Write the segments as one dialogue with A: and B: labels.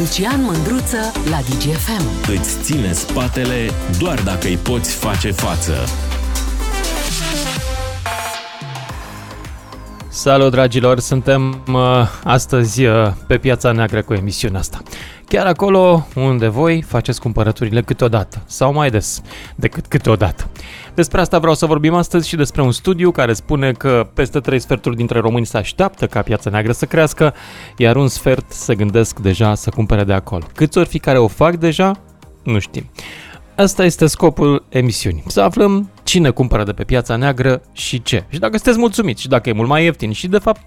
A: Lucian Mândruță la DGFM.
B: Îți ține spatele doar dacă îi poți face față.
C: Salut dragilor, suntem uh, astăzi uh, pe piața neagră cu emisiunea asta. Chiar acolo unde voi faceți cumpărăturile câteodată sau mai des decât câteodată. Despre asta vreau să vorbim astăzi și despre un studiu care spune că peste 3 sferturi dintre români se așteaptă ca piața neagră să crească, iar un sfert se gândesc deja să cumpere de acolo. Câți ori fi care o fac deja? Nu știm. Asta este scopul emisiunii. Să aflăm cine cumpără de pe piața neagră și ce. Și dacă sunteți mulțumiți și dacă e mult mai ieftin și de fapt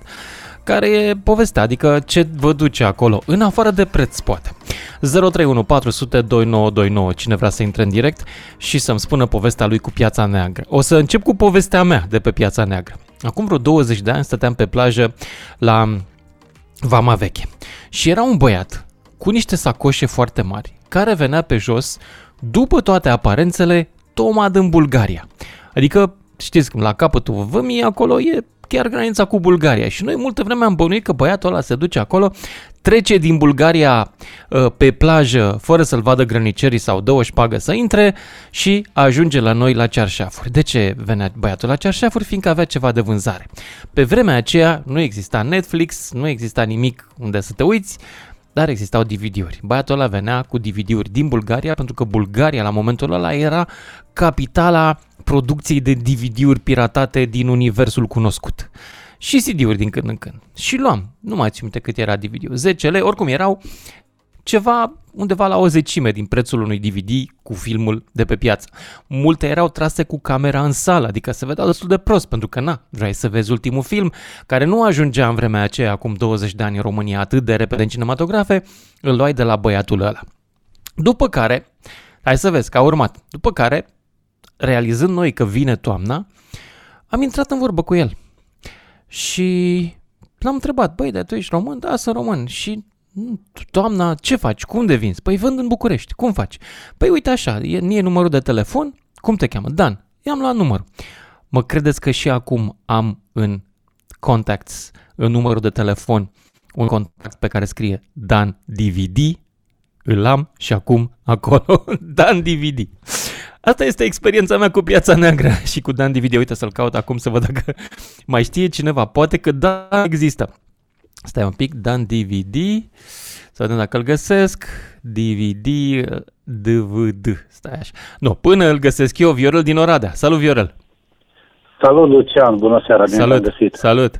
C: care e povestea, adică ce vă duce acolo, în afară de preț, poate. 031 400 2929, cine vrea să intre în direct și să-mi spună povestea lui cu piața neagră. O să încep cu povestea mea de pe piața neagră. Acum vreo 20 de ani stăteam pe plajă la Vama Veche și era un băiat cu niște sacoșe foarte mari care venea pe jos după toate aparențele tocmai din Bulgaria. Adică știți, la capătul vămii, acolo e chiar granița cu Bulgaria. Și noi multă vreme am bănuit că băiatul ăla se duce acolo, trece din Bulgaria uh, pe plajă fără să-l vadă grănicerii sau dă o șpagă să intre și ajunge la noi la cearșafuri. De ce venea băiatul la cearșafuri? Fiindcă avea ceva de vânzare. Pe vremea aceea nu exista Netflix, nu exista nimic unde să te uiți, dar existau DVD-uri. Băiatul ăla venea cu DVD-uri din Bulgaria, pentru că Bulgaria la momentul ăla era capitala producției de DVD-uri piratate din universul cunoscut. Și CD-uri din când în când. Și luam, nu mai țin minte cât era DVD-ul, 10 lei, oricum erau ceva undeva la o zecime din prețul unui DVD cu filmul de pe piață. Multe erau trase cu camera în sală, adică se vedeau destul de prost, pentru că na, vrei să vezi ultimul film, care nu ajungea în vremea aceea, acum 20 de ani în România, atât de repede în cinematografe, îl luai de la băiatul ăla. După care, hai să vezi că a urmat, după care, realizând noi că vine toamna, am intrat în vorbă cu el. Și l-am întrebat, băi, dar tu ești român? Da, sunt român. Și Doamna, ce faci? Cum de vinzi? Păi vând în București. Cum faci? Păi uite așa, e, e numărul de telefon. Cum te cheamă? Dan. I-am luat număr. Mă credeți că și acum am în contacts, în numărul de telefon, un contact pe care scrie Dan DVD? Îl am și acum acolo Dan DVD. Asta este experiența mea cu piața neagră și cu Dan DVD. Uite să-l caut acum să văd dacă mai știe cineva. Poate că da, există. Stai un pic, Dan DVD, să vedem dacă îl găsesc, DVD, DVD, stai așa. Nu, până îl găsesc eu, Viorel din Oradea. Salut, Viorel!
D: Salut, Lucian, bună seara, bine
C: salut,
D: găsit.
C: Salut,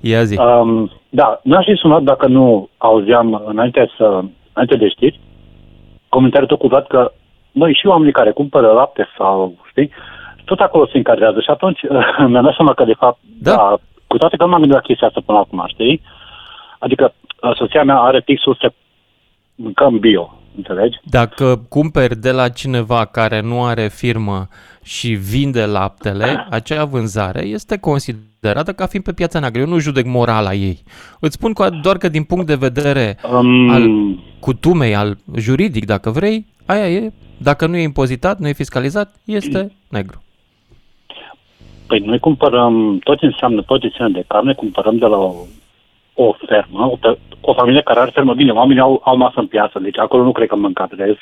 C: ia zi.
D: Um, da, n-aș fi sunat dacă nu auzeam înainte, să, înainte de știri, comentariul tău cu că, măi, și oamenii care cumpără lapte sau, știi, tot acolo se încadrează și atunci mi-am dat seama că, de fapt, da. da cu toate că nu m-am gândit la chestia asta până acum, știi, Adică uh, soția mea are pixul să mâncăm bio, înțelegi?
C: Dacă cumperi de la cineva care nu are firmă și vinde laptele, acea vânzare este considerată ca fiind pe piața neagră. Eu nu judec morala ei. Îți spun doar că din punct de vedere um... al cutumei, al juridic, dacă vrei, aia e. Dacă nu e impozitat, nu e fiscalizat, este negru.
D: Păi noi cumpărăm, tot ce înseamnă, tot ce înseamnă de carne, cumpărăm de la o o fermă, o, o familie care are fermă. Bine, oamenii au, au masă în piață, deci acolo nu cred că mâncatrez.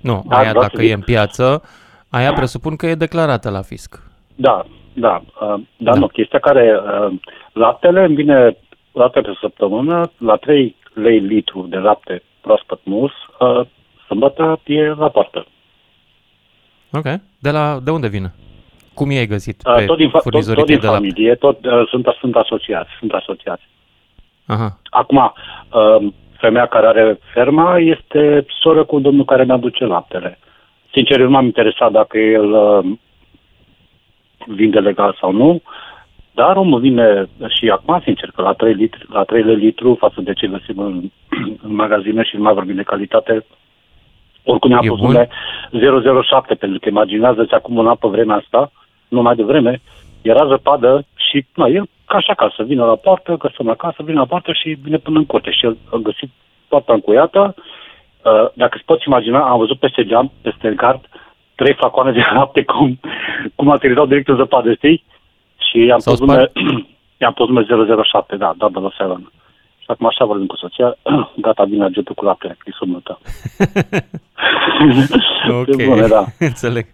C: Nu, Dar aia dacă e în piață, aia presupun că e declarată la fisc.
D: Da, da. Uh, dar da. nu, chestia care... Uh, laptele îmi vine lapte pe săptămână, la 3 lei litru de lapte proaspăt mus, uh, sâmbătă e la poartă.
C: Ok. De, la, de unde vine? Cum i-ai găsit pe tot din,
D: tot, tot din de familie, tot, uh, sunt, sunt asociați, sunt asociați.
C: Aha.
D: Acum, uh, femeia care are ferma este soră cu domnul care ne aduce laptele. Sincer, eu nu m-am interesat dacă el uh, vinde legal sau nu, dar omul vine și acum, sincer, că la 3, litri, la 3 litru față de ce găsim în, în magazine și nu mai vorbim de calitate, oricum ne-a pus 007, pentru că imaginează-ți acum în apă vremea asta, nu mai devreme, era zăpadă și na, el ca așa acasă, vine la poartă, că stăm acasă, vine la poartă și vine până în curte. Și el a găsit poarta încuiată. Uh, dacă îți poți imagina, am văzut peste geam, peste gard, trei flacoane de lapte cum, cum aterizau direct în zăpadă, știi? Și i-am pus, nume, i-am pus nume 007, da, Double Seven. acum așa vorbim cu soția, gata, vine agentul cu laptele, e somnul tău.
C: ok,
D: bune, da.
C: înțeleg.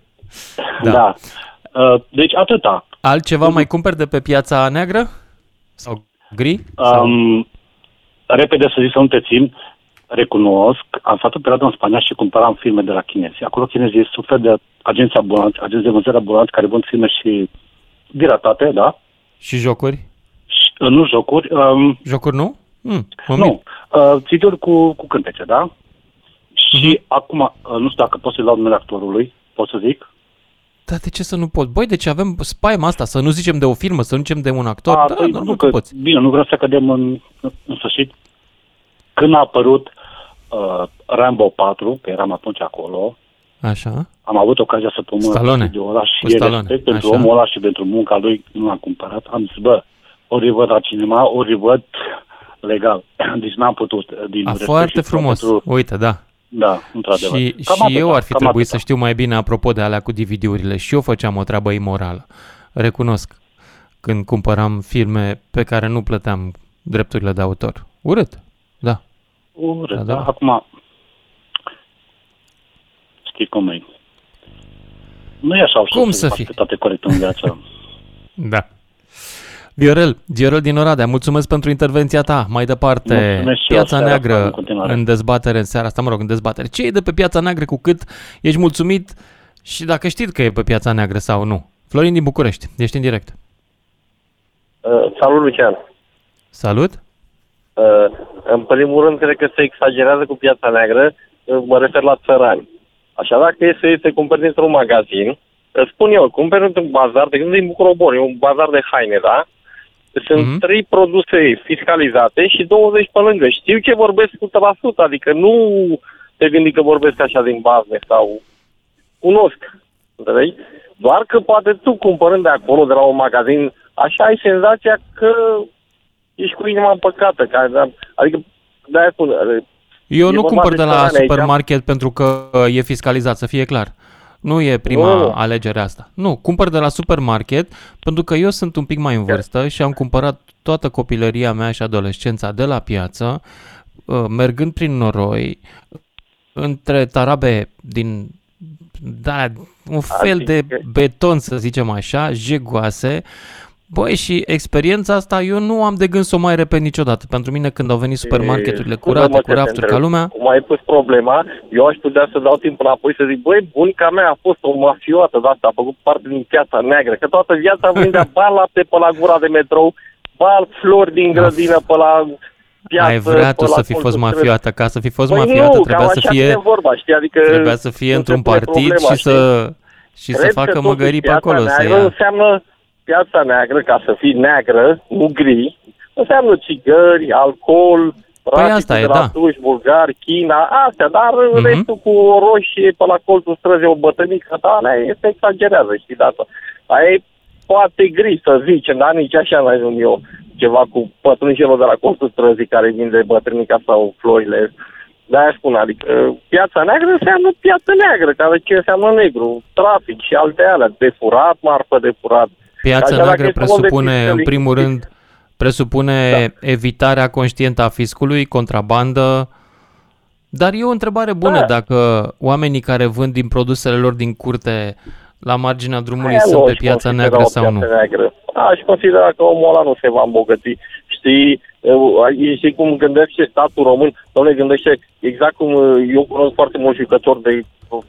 D: Da. da. Uh, deci atâta.
C: Altceva mai cumperi de pe piața neagră? Sau gri? Sau...
D: Um, repede să zic să nu te țin, recunosc, am stat o perioadă în Spania și cumpăram filme de la chinezi. Acolo chinezii este un fel de agenți ambulanți, agenți de vânzări ambulanți care vând filme și diratate, da?
C: Și jocuri?
D: Și, uh, nu jocuri. Um,
C: jocuri nu? Mm,
D: nu. Uh, țituri cu, cu cântece, da? Și uh-huh. acum, uh, nu știu dacă pot să-i dau numele actorului, pot să zic?
C: Da, de ce să nu pot? Băi, deci avem spaima asta, să nu zicem de o firmă, să nu zicem de un actor. A, da, păi, nu, că, poți.
D: Bine, nu vreau să cădem în, în sfârșit. Când a apărut uh, Rambo 4, că eram atunci acolo,
C: Așa.
D: am avut ocazia să pun
C: Stallone.
D: ăla și e respect pentru Așa. omul ăla și pentru munca lui, nu l-am cumpărat. Am zis, bă, ori văd la cinema, ori văd legal. Deci n-am putut. Din
C: a, foarte frumos. Pentru... Uite, da.
D: Da, într-adevăr.
C: Și, și atâta, eu ar fi trebuit atâta. să știu mai bine apropo de alea cu DVD-urile. Și eu făceam o treabă imorală. Recunosc. Când cumpăram filme pe care nu plăteam drepturile de autor. Urât, da.
D: Urât, da, da. da. Acum, știi cum e. Nu e așa ușor
C: cum să, să fie?
D: toate corect în viață.
C: da. Viorel, Viorel din Oradea, mulțumesc pentru intervenția ta. Mai departe, Piața Neagră în, în dezbatere în seara asta, mă rog, în dezbatere. Ce e de pe Piața Neagră cu cât ești mulțumit și dacă știți că e pe Piața Neagră sau nu? Florin din București, ești în direct.
E: Uh, salut, Lucian.
C: Salut.
E: Uh, în primul rând, cred că se exagerează cu Piața Neagră, uh, mă refer la țărani. Așa, dacă e să se cumperi dintr-un magazin, spun eu, cumperi într-un bazar, de când din Bucurobor, e un bazar de haine, da? Sunt mm-hmm. trei produse fiscalizate și 20 pe lângă. Știu ce vorbesc 100%, adică nu te gândi că vorbesc așa din bazme sau cunosc. Înțelegi? Doar că poate tu cumpărând de acolo, de la un magazin, așa ai senzația că ești cu inima împăcată. Adică, de-aia spun,
C: eu nu cumpăr de la supermarket aici. pentru că e fiscalizat, să fie clar. Nu e prima oh. alegere asta. Nu, cumpăr de la supermarket pentru că eu sunt un pic mai în vârstă și am cumpărat toată copilăria mea și adolescența de la piață, uh, mergând prin noroi, între tarabe din da, un fel de beton, să zicem așa, jegoase, Băi, și experiența asta eu nu am de gând să o mai repet niciodată. Pentru mine când au venit supermarketurile curate, cu rafturi ca lumea...
E: Cum ai pus problema, eu aș putea să dau timp înapoi să zic, băi, bunica mea a fost o mafiotă de asta, a făcut parte din piața neagră, că toată viața vindea ba lapte pe la gura de metrou, ba flori din grădină pe la piață,
C: Ai vrea tu să fi fost mafioată, ca să fi fost păi mafioată nu, trebuia să fie...
E: vorba, știi? Adică
C: trebuia să fie într-un partid problema, și să, și să facă măgării pe acolo. Să ia...
E: înseamnă piața neagră, ca să fie neagră, nu gri, înseamnă țigări, alcool,
C: Păi asta e, da.
E: Tuși, bulgari, China, astea, dar uh-huh. restul cu o roșie pe la colțul străzii, o bătănică, da, alea este exagerează, știi, de asta. Aia e poate gri să zicem, dar nici așa nu ajung eu ceva cu pătrunjelul de la colțul străzii care vinde bătrânica sau florile. De-aia spun, adică piața neagră înseamnă piața neagră, care ce înseamnă negru, trafic și alte alea, de furat, marfă de furat,
C: Piața neagră presupune, în primul rând, presupune da. evitarea conștientă a fiscului, contrabandă, dar e o întrebare bună da. dacă oamenii care vând din produsele lor din curte la marginea drumului Aia sunt pe piața neagră sau nu. Neagră.
E: Aș considera că omul ăla nu se va îmbogăți. Știi, știi cum gândește statul român? Domnule, gândește exact cum eu cunosc foarte mulți jucători de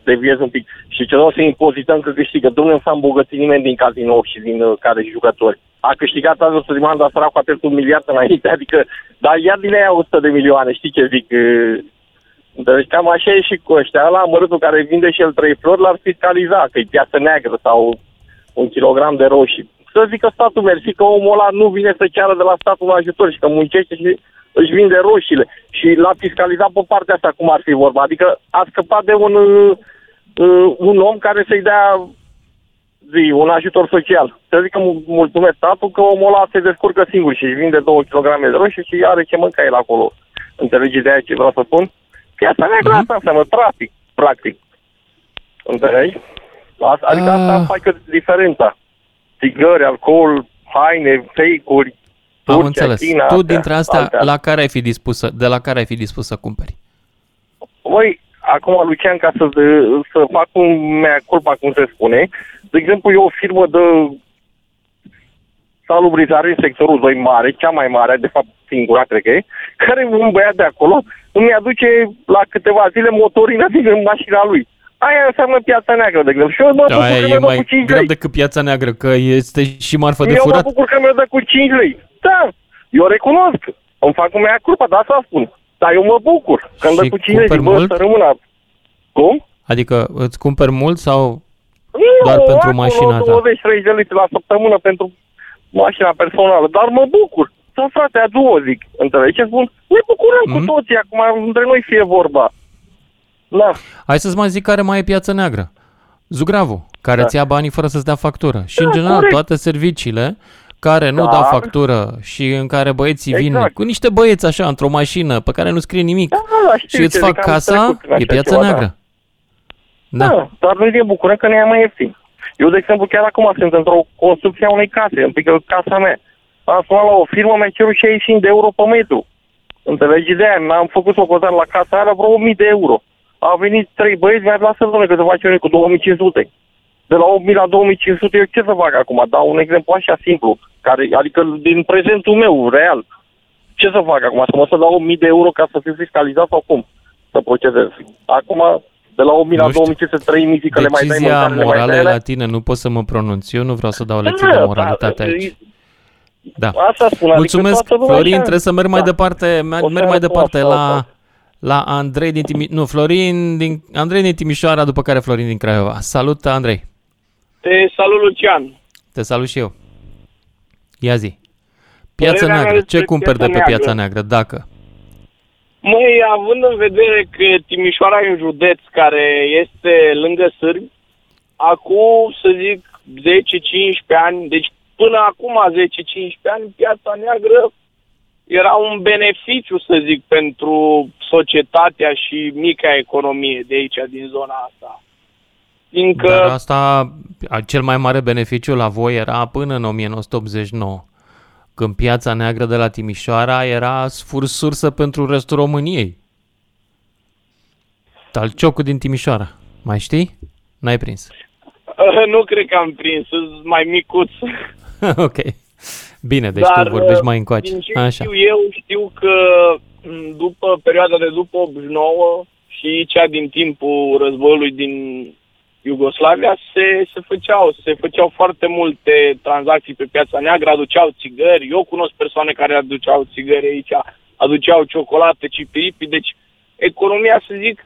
E: deviez un pic. Și ce să impozităm că câștigă. Domnule, nu s-a îmbogățit nimeni din casino și din uh, care jucători. A câștigat azi 100 de milioane, dar săracul a pierdut un miliard înainte. Adică, dar ia din aia 100 de milioane, știi ce zic? Uh, deci cam așa e și cu ăștia. La amărâtul care vinde și el trei flori l-ar fiscaliza, că e piață neagră sau un kilogram de roșii. Să zică statul mersi că omul ăla nu vine să ceară de la statul un ajutor și că muncește și își vinde roșiile și l-a fiscalizat pe partea asta, cum ar fi vorba. Adică a scăpat de un, uh, un om care să-i dea zi, un ajutor social. Să zic că mulțumesc statul că omul ăla se descurcă singur și își vinde 2 kg de roșii și are ce mânca el acolo. Înțelegeți de aia ce vreau să spun? Piața neagră uh-huh. asta înseamnă trafic, practic. Înțelegi? Adică uh. asta face diferența. Țigări, alcool, haine, fake-uri, Turcia,
C: Am înțeles.
E: China,
C: tu
E: astea,
C: dintre astea,
E: astea.
C: la care ai fi dispus să, de la care ai fi dispus să cumperi?
E: Băi, acum, Lucian, ca să, să fac un mea culpa, cum se spune, de exemplu, e o firmă de salubrizare în sectorul 2 mare, cea mai mare, de fapt singura, cred că e, care un băiat de acolo îmi aduce la câteva zile motorina din mașina lui. Aia înseamnă piața neagră, de exemplu. Și eu mă bucur
C: Aia
E: că
C: e
E: mi-o dă
C: mai
E: cu 5
C: greu
E: lei.
C: decât piața neagră, că este și marfă de
E: Eu mă
C: furat.
E: bucur că mi-o dă cu 5 lei. Da, eu recunosc. Îmi fac un mea culpa, dar asta spun. Dar eu mă bucur că îmi dă
C: Și
E: cu 5 lei.
C: cumperi
E: Zic, bă,
C: mult?
E: să rămână. Cum?
C: Adică îți cumperi mult sau
E: Nu,
C: Doar pentru
E: acolo
C: mașina ta.
E: 20-30 de litri la săptămână pentru mașina personală. Dar mă bucur. Sau frate, a două zic. Înțelegi ce spun? Ne bucurăm
C: Mhm.
E: cu toții acum, între noi fie vorba. Da.
C: Hai să-ți mai zic care mai e piață neagră. Zugravu, care
E: Da.
C: îți ia banii fără să-ți dea factură. Și
E: Da,
C: în general
E: corect.
C: toate serviciile care nu
E: Dar-
C: dau factură și în care băieții vin
E: Exact.
C: cu niște băieți așa într-o mașină pe care nu scrie nimic
E: Da, da, da, știu
C: și îți
E: ce
C: fac
E: zic, am
C: casa,
E: trecut prin
C: e
E: așa
C: piața
E: ceva,
C: neagră.
E: Da.
C: Da.
E: da. dar noi ne bucurăm că ne ia mai ieftin. Eu, de exemplu, chiar acum sunt într-o construcție a unei case, un pic casa mea. Am sunat la o firmă, mi-a cerut 65 de euro pe metru. Înțelegi ideea? Am făcut o cotare la casa aia la vreo 1000 de euro. Au venit trei băieți, mi-a lasă domnule că se face unul cu 2500. De la 8000 la 2500, eu ce să fac acum? Dau un exemplu așa simplu, care, adică din prezentul meu, real. Ce să fac acum? Să mă să dau 1000 de euro ca să fiu fiscalizat sau cum? Să procedez. Acum, de la 8000 la
C: Nu știu.
E: 2500, 3000 zic că le mai dai
C: Decizia
E: mâncare, le mai
C: morală
E: dai
C: e
E: alea.
C: la tine, nu pot să mă pronunț. Eu nu vreau să dau lecții
E: Da,
C: de
E: da,
C: moralitate
E: da,
C: aici. Da.
E: Asta spun, adică
C: Mulțumesc,
E: toată lumea
C: Florin,
E: așa-
C: trebuie să merg mai
E: Da.
C: departe,
E: O
C: merg
E: seară
C: mai departe
E: frumoasă,
C: la,
E: Alfa.
C: La Andrei din Timișoara, nu, Florin din, Andrei din Timișoara, după care Florin din Craiova. Salut, Andrei.
F: Te salut, Lucian.
C: Te salut și eu. Ia zi. Piața
F: Părerea mea
C: neagră. Ce
F: despre
C: cumperi de
F: piața
C: pe
F: neagră.
C: piața neagră? Dacă.
F: Măi, având în vedere că Timișoara e un județ care este lângă Sârbi, acum, să zic, 10-15 ani, deci până acum 10-15 ani, piața neagră era un beneficiu, să zic, pentru societatea și mica economie de aici, din zona asta. Fiindcă...
C: Dar asta, a- cel mai mare beneficiu la voi era până în 1989, când piața neagră de la Timișoara era sfur sursă pentru restul României. Talciocul din Timișoara. Mai știi? N-ai prins.
F: Nu cred că am prins, sunt mai micuț.
C: ok. Bine, deci
F: Dar,
C: tu vorbești
F: uh,
C: mai încoace.
F: Din ce
C: Așa.
F: știu eu, știu că m, după perioada de după 89 și cea din timpul războiului din Iugoslavia se, se, făceau, se făceau foarte multe tranzacții pe piața neagră, aduceau țigări, eu cunosc persoane care aduceau țigări aici, aduceau ciocolată, cipiripi, deci economia, să zic,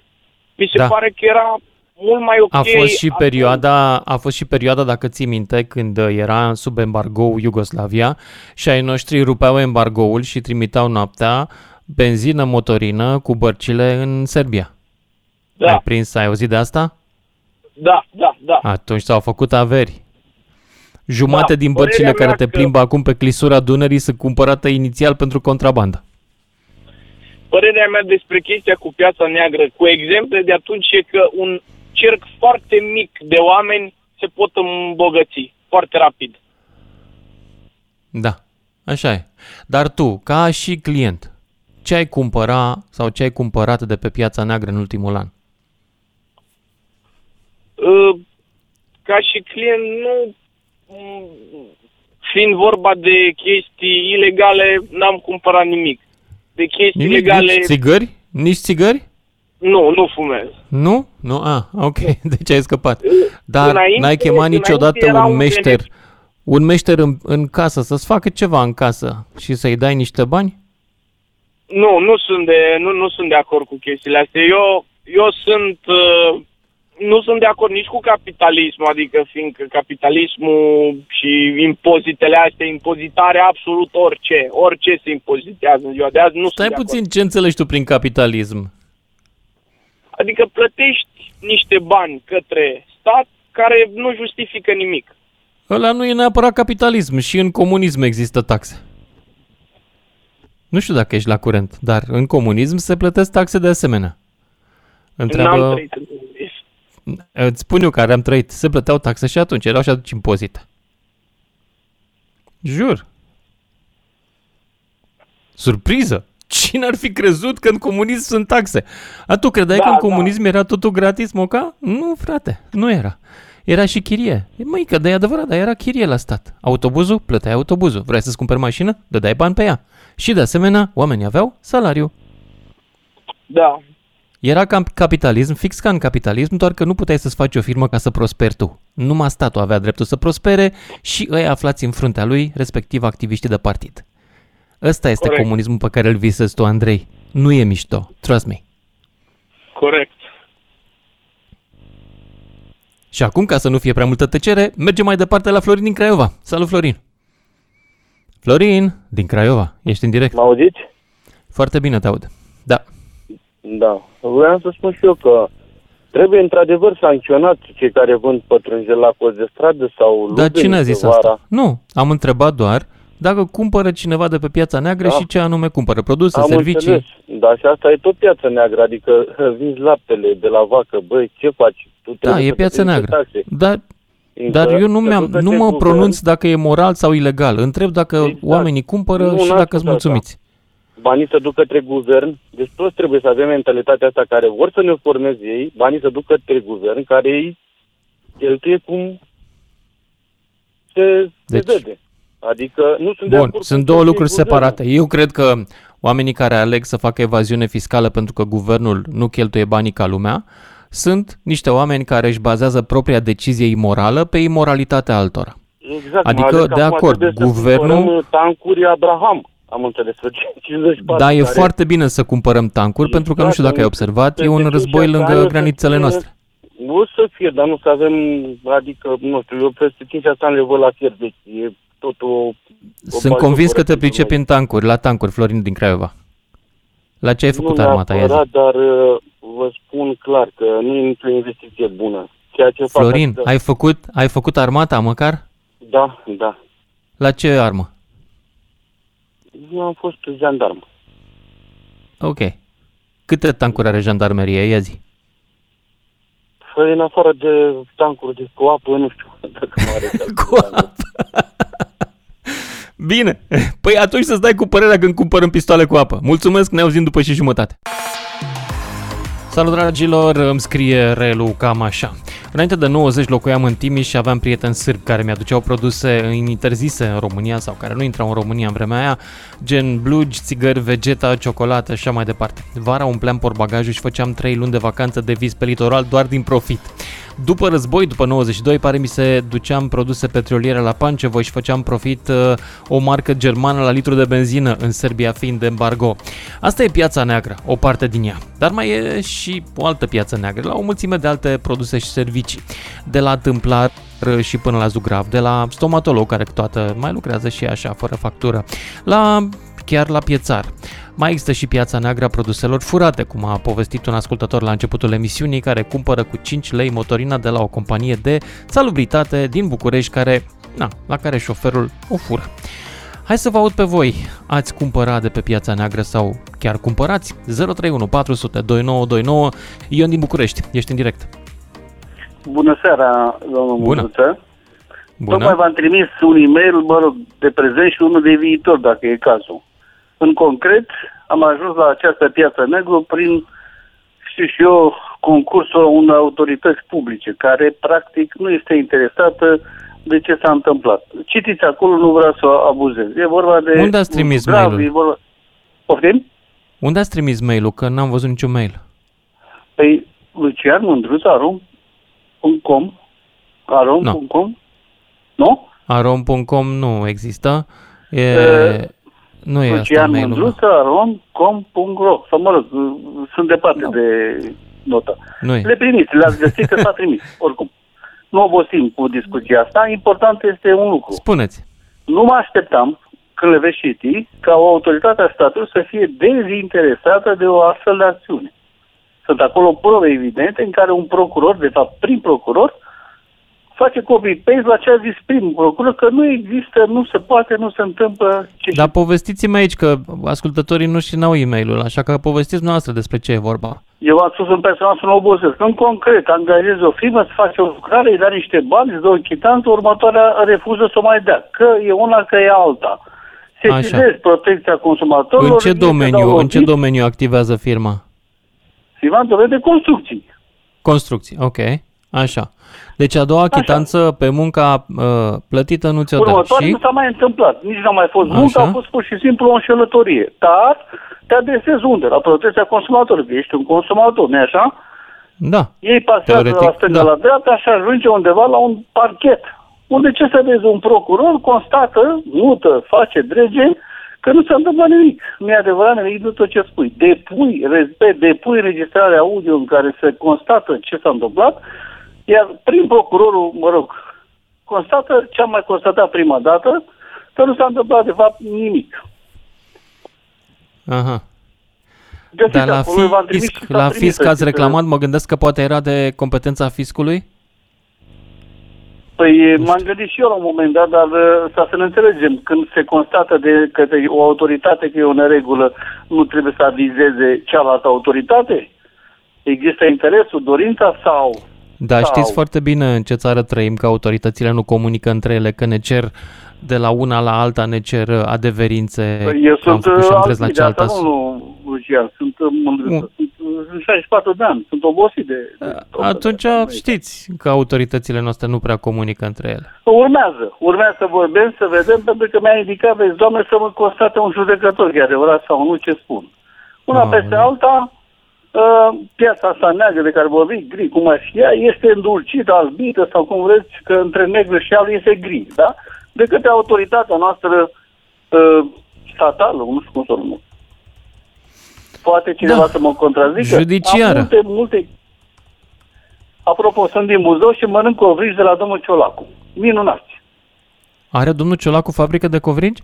F: mi se
C: Da.
F: pare că era mult mai ok.
C: A fost și
F: acum.
C: perioada, a fost și perioada, dacă ții minte, când uh, era sub embargo Iugoslavia și ai noștri rupeau embargoul și trimiteau noaptea benzină motorină cu bărcile în Serbia.
F: Da,
C: Ai prins, ai auzit de asta?
F: da, da, da.
C: Atunci s-au făcut averi. Jumate
F: Da,
C: din
F: părerea
C: bărcile care
F: mea
C: te
F: că-
C: plimbă acum pe clisura Dunării sunt cumpărate inițial pentru contrabandă.
F: Părerea mea despre chestia cu piața neagră, cu exemple de atunci, e că un cerc foarte mic de oameni se pot îmbogăți foarte rapid.
C: Da, așa e. Dar tu, ca și client, ce ai cumpăra sau ce ai cumpărat de pe piața neagră în ultimul an?
F: Uh, Ca și client, nu mm, fiind vorba de chestii ilegale, n-am cumpărat nimic. De chestii
C: Nimic,
F: legale,
C: nici țigări? Nici țigări?
F: Nu, nu fumez.
C: Nu? Nu? A, ok, deci ai scăpat. Dar
F: Înainte-
C: n-ai chemat
F: înainte
C: niciodată
F: era
C: un
F: un
C: meșter,
F: beneficiu.
C: un meșter în, în casă, să-ți facă ceva în casă și să-i dai niște bani?
F: Nu, nu sunt de, nu, nu sunt de acord cu chestiile astea. Eu, eu sunt, uh, nu sunt de acord nici cu capitalismul, adică fiindcă capitalismul și impozitele astea, impozitarea absolut orice, orice se impozitează în ziua de azi, nu
C: Stai
F: sunt de
C: puțin, ce înțelegi tu prin capitalism?
F: Acord. Adică plătești niște bani către stat care nu justifică nimic.
C: Ăla nu e neapărat capitalism, și în comunism există taxe. Nu știu dacă ești la curent, dar în comunism se plătesc taxe de asemenea.
F: N-am
C: Întreabă,
F: trăit în comunism.
C: îți spun eu care am trăit, se plăteau taxe și atunci, erau și atunci impozite. Jur. Surpriză! Cine ar fi crezut că în comunism sunt taxe? A, tu credeai da, că în da. comunism era totul gratis, Moca? Nu, frate, nu era. Era și chirie. Măi, că de adevărat, dar era chirie la stat. Autobuzul, plăteai autobuzul. Vrei să-ți cumperi mașină? Dădeai bani pe ea. Și de asemenea, oamenii aveau salariu.
F: Da.
C: Era cam capitalism, fix ca în capitalism, doar că nu puteai să-ți faci o firmă ca să prosperi tu. Numai statul avea dreptul să prospere și îi aflați în fruntea lui, respectiv activiștii de partid. Ăsta este Corect. comunismul pe care îl visezi tu, Andrei. Nu e mișto, trust me.
F: Corect.
C: Și acum, ca să nu fie prea multă tăcere, mergem mai departe la Florin din Craiova. Salut, Florin! Florin, din Craiova, ești în direct.
E: Mă auziți?
C: Foarte bine te aud. Da.
E: Da. Vreau să spun și eu că trebuie într-adevăr sancționat cei care vând pătrunjel la cozi de stradă sau
C: Dar cine a zis vara. asta? Nu, am întrebat doar dacă cumpără cineva de pe piața neagră da. și ce anume cumpără, produse, Am servicii. Înțeles.
E: Da, și asta e tot piața neagră, adică vinzi laptele de la vacă, băi, ce faci?
C: Tu da, e piața neagră. Taxe. Dar dar eu nu, mi-am, nu mă pronunț dacă e moral sau ilegal. Întreb dacă exact. oamenii cumpără nu, și dacă sunt mulțumiți.
E: Banii să duc către guvern, deci toți trebuie să avem mentalitatea asta care vor să ne formeze ei, banii să duc către guvern, care ei cheltuie cum se, deci, se vede. Adică nu sunt
C: Bun, de sunt două lucruri separate. Eu cred că oamenii care aleg să facă evaziune fiscală pentru că guvernul nu cheltuie banii ca lumea, sunt niște oameni care își bazează propria decizie imorală pe imoralitatea altora.
E: Exact,
C: adică, de acord, guvernul...
E: Tancuri Abraham, am înțeles, 54.
C: Da, e care... foarte bine să cumpărăm tancuri, exact, pentru că nu știu dacă ai observat, e un război lângă granițele noastre.
E: Nu să fie, dar nu să avem, adică, nu știu, eu peste 5 ani le văd la fier, deci e totul...
C: Sunt convins că te pricepi în tancuri, la tancuri, Florin din Craiova. La ce ai făcut
E: nu
C: armata aia?
E: dar uh, vă spun clar că nu e nicio investiție bună.
C: Ceea ce Florin, fac ai, făcut, ai făcut armata măcar?
E: Da, da.
C: La ce armă?
E: Eu am fost jandarm.
C: Ok. Câte tancuri are jandarmeria? Ia zi.
E: Păi, în afară de tancuri de cu apă, nu știu dacă are.
C: cu apă? Bine. Păi atunci să-ți dai cu părerea când cumpărăm pistoale cu apă. Mulțumesc, ne auzim după și jumătate. Salut dragilor, îmi scrie Relu cam așa. Înainte de 90 locuiam în Timiș și aveam prieteni sârbi care mi-aduceau produse interzise în România sau care nu intrau în România în vremea aia, gen blugi, țigări, vegeta, ciocolată și așa mai departe. Vara umpleam portbagajul și făceam 3 luni de vacanță de vis pe litoral doar din profit. După război, după 92, pare mi se duceam produse petroliere la Pancevo și făceam profit uh, o marcă germană la litru de benzină, în Serbia fiind de embargo. Asta e piața neagră, o parte din ea. Dar mai e și o altă piață neagră, la o mulțime de alte produse și servicii. De la tâmplar și până la zugrav, de la stomatolog care toată mai lucrează și așa, fără factură, la chiar la piețar. Mai există și piața neagră a produselor furate, cum a povestit un ascultător la începutul emisiunii, care cumpără cu 5 lei motorina de la o companie de salubritate din București, care, na, la care șoferul o fură. Hai să vă aud pe voi. Ați cumpărat de pe piața neagră sau chiar cumpărați? 031 400 2929 Ion din București. Ești în direct.
G: Bună seara, domnul
C: Bună.
G: Muzuță.
C: Bună.
G: Tocmai v-am trimis un e-mail, mă rog, de prezent și unul de viitor, dacă e cazul. În concret, am ajuns la această piață negră prin, știu și eu, concursul unor autorități publice, care practic nu este interesată de ce s-a întâmplat. Citiți acolo, nu vreau să abuzez. E vorba de...
C: Unde ați trimis grav, mail-ul?
G: vorba... Poftim?
C: Unde ați trimis mail-ul? Că n-am văzut niciun mail.
G: Păi, Lucian Mândruț, arom.com arom.com Nu?
C: Arom.com nu există. E... E nu e
G: Lucian Mândruță, arom.com.ro Sau mă rog, sunt departe no. de notă.
C: nu
G: Le primiți, le-ați găsit, că s-a trimis, oricum. Nu obosim cu discuția asta, important este un lucru.
C: Spuneți.
G: Nu mă așteptam, când le veți citi, ca o autoritate a statului să fie dezinteresată de o astfel de acțiune. Sunt acolo probe evidente în care un procuror, de fapt prim procuror, face copy-paste la ce a zis primul procuror, că nu există, nu se poate, nu se întâmplă.
C: Ce Dar povestiți-mi aici că ascultătorii noștri n-au e mail așa că povestiți noastră despre ce e vorba.
G: Eu am spus în personal să nu obosesc. În concret, angajezi o firmă să face o lucrare, îi dai niște bani, îți dă o chitanță, următoarea refuză să o mai dea. Că e una, că e alta. sesizez protecția consumatorilor.
C: În ce, domeniu, în ce domeniu activează firma?
G: Firma în domeniul de construcții.
C: Construcții, ok. Așa. Deci a doua chitanță pe munca uh, plătită nu ți-o dă.
G: Și? nu s-a mai întâmplat. Nici nu a mai fost muncă, a fost pur și simplu o înșelătorie. Dar te adresezi unde? La protecția consumatorului, că ești un consumator, nu așa?
C: Da.
G: Ei pasează Teoretic, la stânga da. la dreapta și ajunge undeva la un parchet. Unde ce să vezi? Un procuror constată, mută, face drege, că nu s-a întâmplat nimic. Nu e adevărat nimic de tot ce spui. Depui, respect, depui registrarea audio în care se constată ce s-a întâmplat, iar prin procurorul, mă rog, constată ce am mai constatat prima dată, că nu s-a întâmplat de fapt nimic.
C: Aha. Dar la, fisc, la fisc ați reclamat, mă gândesc că poate era de competența fiscului?
G: Păi m-am gândit și eu la un moment dat, dar uh, să ne înțelegem, când se constată de către o autoritate că e o neregulă, nu trebuie să avizeze cealaltă autoritate? Există interesul, dorința sau...
C: Da, sau... știți foarte bine în ce țară trăim, că autoritățile nu comunică între ele, că ne cer de la una la alta ne cer adeverințe.
G: Păi eu sunt și la cealaltă. Nu, Lucian, sunt mândru, sunt, sunt 64 de ani, sunt obosit de... de
C: Atunci știți că autoritățile noastre nu prea comunică între ele.
G: Urmează, urmează să vorbim, să vedem, pentru că mi-a indicat, vezi, doamne, să mă constate un judecător, că adevărat sau nu, ce spun. Una no, peste alta, uh, piața asta neagră de care vorbim, gri, cum ar fi ea, este îndulcită, albită sau cum vreți, că între negru și alb este gri, da? De către autoritatea noastră uh, statală, nu știu cum să o numesc poate cineva da. să mă contrazică.
C: Judiciară.
G: Am multe, multe... Apropo, sunt din Buzău și mănânc covrigi de la domnul Ciolacu. Minunați.
C: Are domnul Ciolacu fabrică de covrigi?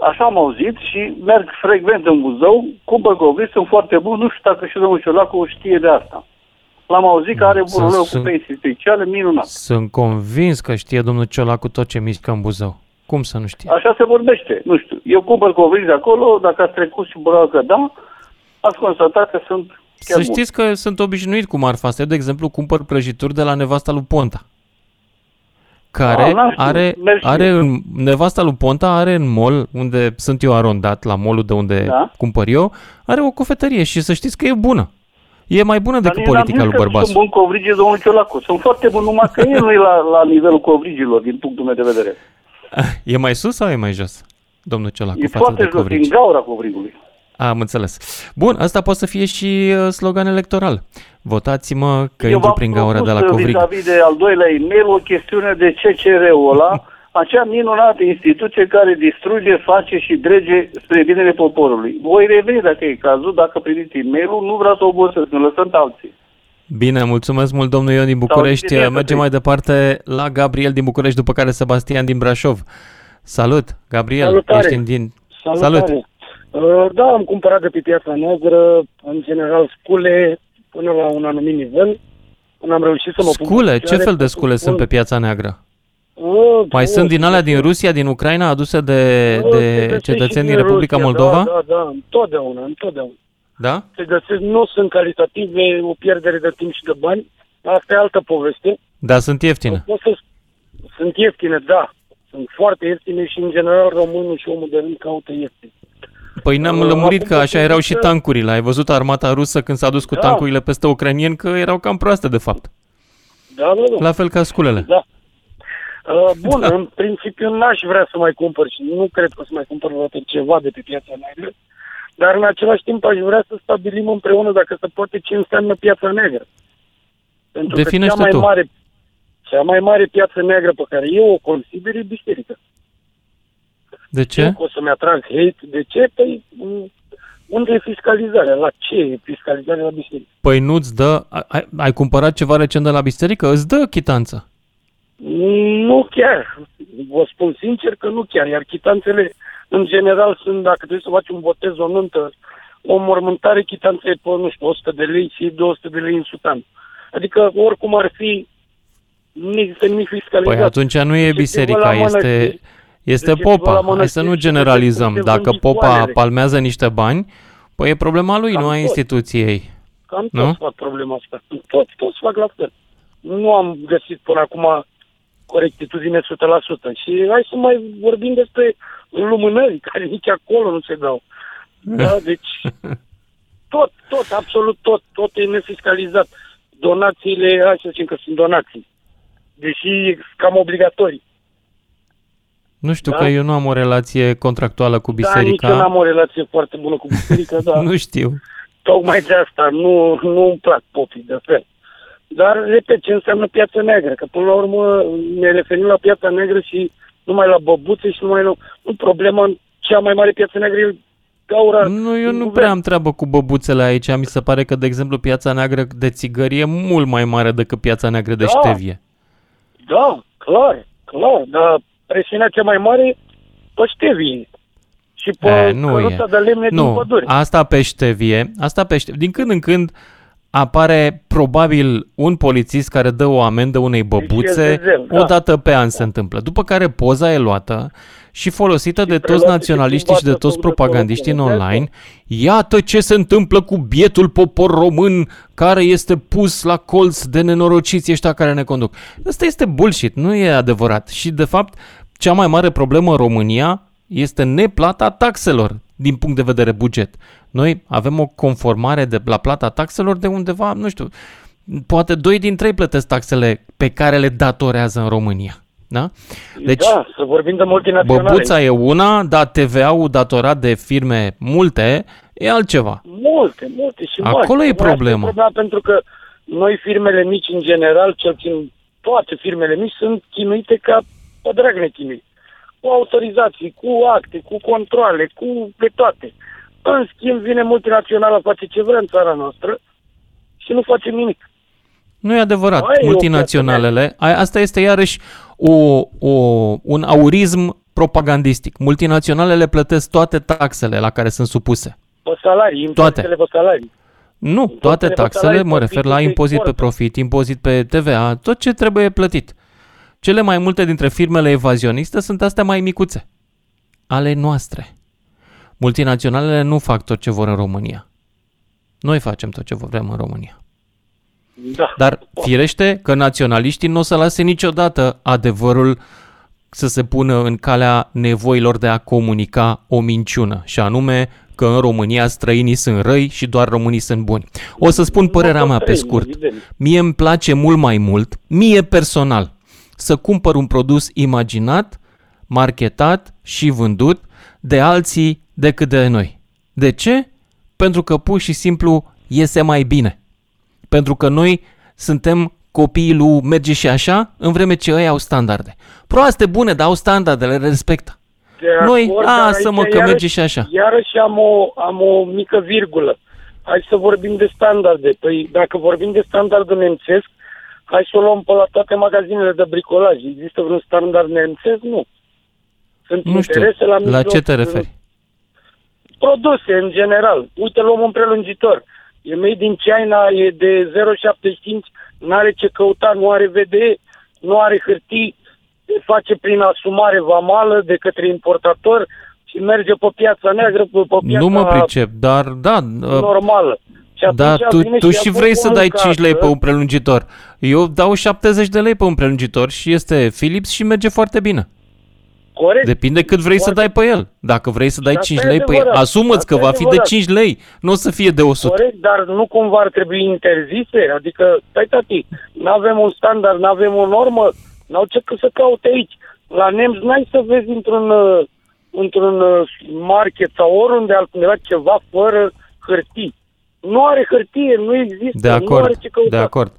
G: Așa am auzit și merg frecvent în Buzău, cumpăr covrigi, sunt foarte buni, nu știu dacă și domnul Ciolacu știe de asta. L-am auzit că are bunul cu pensii speciale, minunat.
C: Sunt convins că știe domnul Ciolacu tot ce mișcă în Buzău. Cum să nu știe?
G: Așa se vorbește, nu știu. Eu cumpăr covrigi de acolo, dacă ați trecut și că da, ați constatat că sunt chiar
C: Să știți bun. că sunt obișnuit cu marfa asta. Eu, de exemplu, cumpăr prăjituri de la nevasta lui Ponta. Care A, are, are în, nevasta lui Ponta are în mall, unde sunt eu arondat, la mallul de unde da? cumpăr eu, are o cofetărie și să știți că e bună. E mai bună decât politica lui Bărbasu.
G: Sunt bun covrigi, domnul Ciolacu. Sunt foarte bun, numai că el nu e la, la nivelul covrigilor, din punctul meu de vedere.
C: E mai sus sau e mai jos, domnul Ciolacu,
G: e
C: față
G: foarte
C: de
G: jos, din gaura covrigului.
C: Am înțeles. Bun, asta poate să fie și uh, slogan electoral. Votați-mă că Eu intru prin gaura de la covrig.
G: vis-a-vis de al doilea e-mail o chestiune de CCR-ul ăla, acea minunată instituție care distruge, face și drege spre binele poporului. Voi reveni dacă e cazul, dacă primiți e-mailul, nu vreau să obosesc, nu lăsăm pe alții.
C: Bine, mulțumesc mult domnul Ion din București. Mergem mai departe la Gabriel din București, după care Sebastian din Brașov. Salut, Gabriel.
H: Salutare.
C: Ești din...
H: Salutare. Salut. Uh, da, am cumpărat de pe piața neagră, în general, scule până la un anumit nivel. Până am reușit să mă
C: Scule? Ce fel de scule sunt pe piața neagră? Uh, mai uh, sunt din alea din Rusia, din Ucraina, aduse de, uh, de cetățeni din Republica Rusia, Moldova?
H: Da, da, da, întotdeauna, întotdeauna.
C: Da?
H: Se găsesc, nu sunt calitative, o pierdere de timp și de bani. Asta e altă poveste.
C: Da, sunt ieftine.
H: Să... Sunt ieftine, da. Sunt foarte ieftine și, în general, românul și omul de rând caută ieftine.
C: Păi ne-am lămurit că așa erau și tancurile. Ai văzut armata rusă când s-a dus cu da. tancurile peste ucranieni că erau cam proaste, de fapt.
H: Da, da, da.
C: La fel ca sculele.
H: Da. Uh, bun, da. în principiu n-aș vrea să mai cumpăr și nu cred că o să mai cumpăr vreodată ceva de pe piața neagră. Dar în același timp aș vrea să stabilim împreună, dacă se poate, ce înseamnă piața neagră. Pentru
C: Definește
H: că cea mai,
C: tu.
H: mare, cea mai mare piață neagră pe care eu o consider e biserică.
C: De ce? Eu
H: o să-mi atrag hate. De ce? Păi unde e fiscalizarea? La ce e fiscalizarea la biserică?
C: Păi nu-ți dă... Ai, ai cumpărat ceva recent de la biserică? Îți dă chitanță.
H: Nu chiar. Vă spun sincer că nu chiar. Iar chitanțele în general sunt, dacă trebuie să faci un botez, o nuntă, o mormântare, chitanță e pe, nu știu, 100 de lei și 200 de lei în sutan. Adică, oricum ar fi, nu există nimic fiscalizat.
C: Păi atunci nu e biserica, este, este popa. Hai să nu generalizăm. Dacă popa palmează niște bani, păi e problema lui, Cam nu a instituției.
H: Cam nu? toți fac problema asta. Toți, toți fac la fel. Nu am găsit până acum corectitudine 100%. Și hai să mai vorbim despre lumânări, care nici acolo nu se dau. Da? Deci tot, tot, absolut tot, tot e nefiscalizat. Donațiile, hai să zicem că sunt donații, deși cam obligatorii.
C: Nu știu, da? că eu nu am o relație contractuală cu biserica. Da, nici
H: eu nu am o relație foarte bună cu biserica, da.
C: nu știu.
H: Tocmai de asta nu, nu îmi plac popii de fel. Dar, repet, ce înseamnă piața neagră? Că, până la urmă, ne referim la piața neagră și numai la băbuțe și numai la... Nu, problema, cea mai mare piață neagră e gaura...
C: Nu, eu nu prea am treabă cu băbuțele aici. Mi se pare că, de exemplu, piața neagră de țigări e mult mai mare decât piața neagră de da. ștevie.
H: Da, clar, clar, dar presiunea cea mai mare pe ștevie și pe e, nu e. de lemne nu. din pădure.
C: Asta pe ștevie, asta pe ștevie. Din când în când apare probabil un polițist care dă o amendă unei băbuțe, da. o dată pe an se întâmplă. După care poza e luată și folosită și de toți naționaliștii și de toți propagandiștii în online. Iată ce se întâmplă cu bietul popor român care este pus la colț de nenorociți ăștia care ne conduc. Asta este bullshit, nu e adevărat. Și de fapt, cea mai mare problemă în România este neplata taxelor din punct de vedere buget. Noi avem o conformare de la plata taxelor de undeva, nu știu, poate doi din trei plătesc taxele pe care le datorează în România. Da?
H: Deci, da, să vorbim de multinaționale.
C: Băbuța e una, dar TVA-ul datorat de firme multe e altceva.
H: Multe, multe și
C: Acolo
H: mari.
C: e problema. problema.
H: Pentru că noi firmele mici în general, cel puțin toate firmele mici, sunt chinuite ca pe drag nechinui. Cu autorizații, cu acte, cu controle, cu pe toate. În schimb, vine multinaționala, face ce vrea în țara noastră și nu face nimic.
C: Nu e adevărat. Ai Multinaționalele, asta este iarăși o, o, un aurism propagandistic. Multinaționalele plătesc toate taxele la care sunt supuse.
H: Pe salarii, toate. pe salarii.
C: Nu, toate taxele, mă refer la impozit pe profit, impozit pe TVA, tot ce trebuie plătit. Cele mai multe dintre firmele evazioniste sunt astea mai micuțe, ale noastre. Multinaționalele nu fac tot ce vor în România. Noi facem tot ce vrem în România.
H: Da.
C: Dar firește că naționaliștii nu o să lase niciodată adevărul să se pună în calea nevoilor de a comunica o minciună, și anume că în România străinii sunt răi și doar românii sunt buni. O să spun părerea mea pe scurt. Mie îmi place mult mai mult, mie personal, să cumpăr un produs imaginat, marketat și vândut de alții decât de noi. De ce? Pentru că pur și simplu iese mai bine. Pentru că noi suntem copiii lui merge și așa, în vreme ce ei au standarde. Proaste, bune, dar au standarde, le respectă. De noi, acord, a, să mă, că iarăși, merge și așa.
H: Iarăși am o, am o mică virgulă. Hai să vorbim de standarde. Păi dacă vorbim de standardul nemțesc, hai să o luăm pe la toate magazinele de bricolaj. Există vreun standard nemțesc? Nu. Sunt
C: nu știu, la, mijloc, la ce te referi?
H: Produse, în general. Uite, luăm un prelungitor. E made din China, e de 0,75, nu are ce căuta, nu are VDE, nu are hârtii, se face prin asumare vamală de către importator și merge pe piața neagră, pe piața
C: Nu mă pricep, dar da...
H: Uh, normală.
C: Și da, tu, tu și vrei să dai 5 lei pe un prelungitor. Eu dau 70 de lei pe un prelungitor și este Philips și merge foarte bine.
H: Corect.
C: Depinde cât vrei Corect. să dai pe el. Dacă vrei să dai și 5 lei pe el, asumă-ți că va fi de 5 lei, nu o să fie de 100.
H: Corect, dar nu cumva ar trebui interzise? Adică, stai tati, nu avem un standard, nu avem o normă, n-au ce să caute aici. La nemți n-ai să vezi într-un, uh, într-un uh, market sau oriunde altundeva ceva fără hârtii. Nu are hârtie, nu există,
C: de acord,
H: nu are ce căuta.
C: De acord.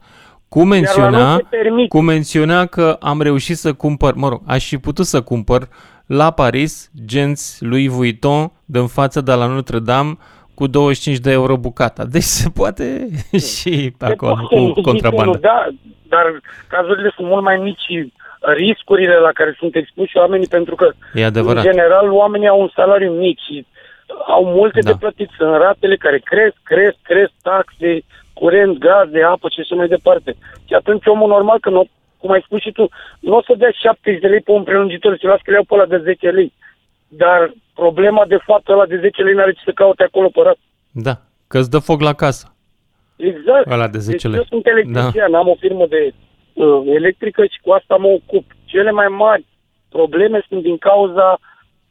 C: Cu menționa, cu menționa că am reușit să cumpăr, mă rog, aș fi putut să cumpăr la Paris genți Louis Vuitton din față de la Notre-Dame cu 25 de euro bucata. Deci se poate și pe acolo poate, cu contrabandă.
H: Da, dar cazurile sunt mult mai mici riscurile la care sunt expuși oamenii pentru că
C: e adevărat.
H: în general oamenii au un salariu mic și au multe da. de plătit. Sunt ratele care cresc, cresc, cresc taxe, curent, gaze, apă și așa mai departe. Și atunci omul normal, că nu, cum ai spus și tu, nu o să dea 70 de lei pe un prelungitor și las că le iau pe ăla de 10 lei. Dar problema de fapt ăla de 10 lei n-are ce să caute acolo părat.
C: Da, că îți dă foc la casă.
H: Exact.
C: Ăla de 10
H: deci
C: lei.
H: eu sunt electrician, da. am o firmă de uh, electrică și cu asta mă ocup. cele mai mari probleme sunt din cauza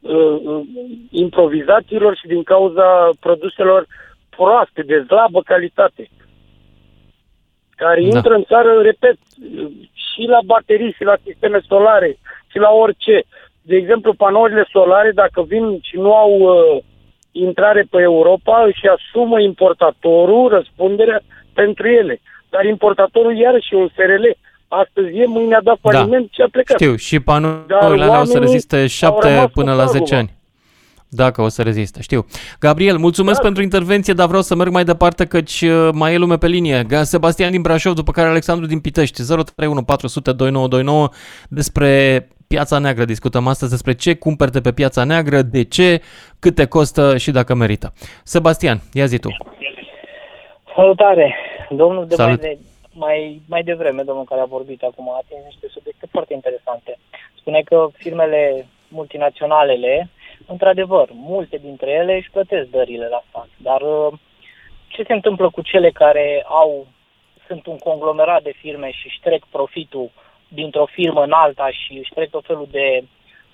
H: uh, uh, improvizațiilor și din cauza produselor proaste, de slabă calitate, care
C: Da.
H: intră în țară, repet, și la baterii, și la sisteme solare, și la orice. De exemplu, panourile solare, dacă vin și nu au uh, intrare pe Europa, își asumă importatorul răspunderea pentru ele. Dar importatorul iarăși e un SRL. Astăzi e, mâine a dat
C: Da.
H: faliment și a plecat.
C: Știu, și panourile
H: Dar
C: alea o să
H: oamenii
C: reziste
H: au
C: 7
H: rămas
C: până
H: cu
C: la
H: pagubă.
C: 10 ani. Dacă o să reziste, știu. Gabriel, mulțumesc
H: Da.
C: pentru intervenție, dar vreau să merg mai departe căci uh, mai e lume pe linie. Ga- Sebastian din Brașov, după care Alexandru din Pitești. 031 400 2929 despre piața neagră discutăm astăzi, despre ce cumperi de pe piața neagră, de ce, câte costă și dacă merită. Sebastian, ia zi tu.
I: Salutare! Domnul de mai,
C: Salut.
I: de, mai, mai devreme, domnul care a vorbit acum, a atins niște subiecte foarte interesante. Spune că firmele multinaționalele, într-adevăr, multe dintre ele își plătesc dările la stat, dar uh, ce se întâmplă cu cele care au sunt un conglomerat de firme și își trec profitul dintr-o firmă în alta și își trec tot felul de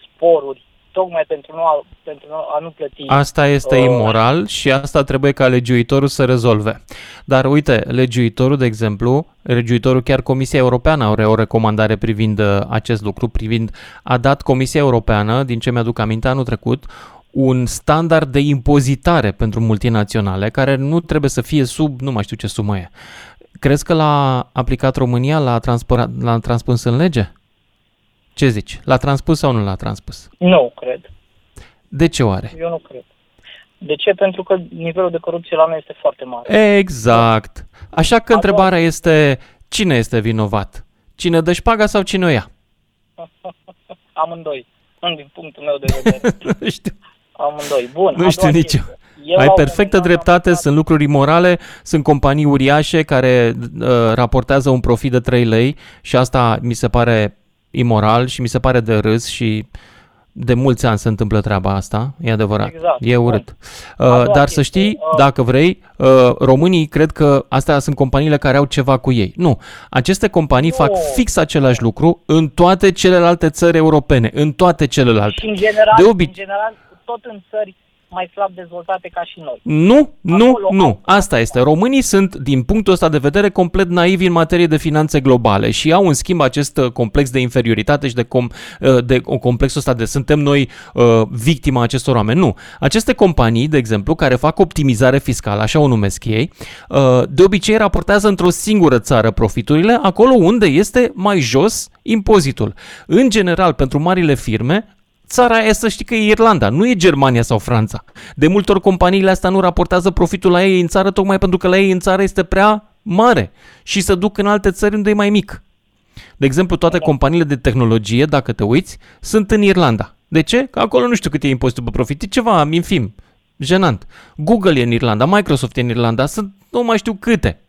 I: sporuri tocmai pentru, nu a, pentru a nu plăti.
C: Asta este
I: Uh,
C: imoral și asta trebuie ca legiuitorul să rezolve. Dar uite, legiuitorul, de exemplu, legiuitorul chiar Comisia Europeană are o recomandare privind uh, acest lucru, privind a dat Comisia Europeană, din ce mi-aduc aminte anul trecut, un standard de impozitare pentru multinaționale care nu trebuie să fie sub, nu mai știu ce sumă e. Crezi că l-a aplicat România, l-a, transpora- l-a transpus în lege? Ce zici? L-a transpus sau nu l-a transpus?
I: Nu, cred.
C: De ce oare?
I: Eu nu cred. De ce? Pentru că nivelul de corupție la noi este foarte mare.
C: Exact. Așa că
I: doua-
C: întrebarea este cine este vinovat? Cine dă șpaga sau cine o ia?
I: Amândoi. Din punctul meu de vedere.
C: Nu știu.
I: Amândoi. Bun.
C: Nu
I: a
C: știu
I: doua
C: nici eu.
I: chestie. Eu
C: Ai
I: la un
C: perfectă
I: moment dat am
C: dreptate,
I: aflat-
C: sunt lucruri imorale, sunt companii uriașe care uh, raportează un profit de 3 lei și asta mi se pare imoral și mi se pare de râs și de mulți ani se întâmplă treaba asta, e adevărat.
I: Exact.
C: E urât. Uh,
I: doua
C: dar să
I: chestie,
C: știi,
I: uh,
C: dacă vrei, uh, românii cred că astea sunt companiile care au ceva cu ei. Nu. Aceste companii
I: Nu.
C: fac fix același lucru în toate celelalte țări europene, în toate celelalte.
I: Și în general,
C: De obi-
I: în general, tot în țări mai slab dezvoltate ca și noi.
C: Nu, nu,
I: Acolo
C: nu.
I: au-
C: Asta este. Românii sunt, din punctul ăsta de vedere, complet naivi în materie de finanțe globale și au, în schimb, acest uh, complex de inferioritate și de, com, uh, de o complexul ăsta de suntem noi uh, victima acestor oameni. Nu. Aceste companii, de exemplu, care fac optimizare fiscală, așa o numesc ei, uh, de obicei raportează într-o singură țară profiturile, acolo unde este mai jos impozitul. În general, pentru marile firme, Țara aia să știi că e Irlanda, nu e Germania sau Franța. De multe ori companiile astea nu raportează profitul la ei în țară tocmai pentru că la ei în țară este prea mare și se duc în alte țări unde e mai mic. De exemplu, toate companiile de tehnologie, dacă te uiți, sunt în Irlanda. De ce? Că acolo nu știu cât e impozitul pe profit, e ceva infim, jenant. Google e în Irlanda, Microsoft e în Irlanda, sunt nu mai știu câte.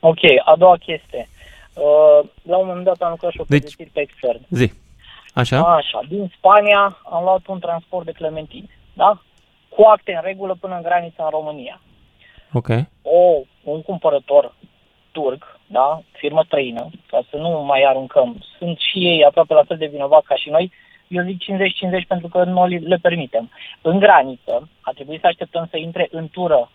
I: Ok, a doua chestie. Uh, la un moment dat am lucrat și o
C: Deci-
I: pregătire pe extern.
C: Zi. Așa?
I: Așa, din Spania am luat un transport de clementine, da? Cu acte în regulă până în granița în România.
C: Ok.
I: O, un cumpărător turc, da, firmă străină, ca să nu mai aruncăm, sunt și ei aproape la fel de vinovați ca și noi, eu zic 50-50 pentru că nu li- le permitem. În graniță a trebuit să așteptăm să intre în tură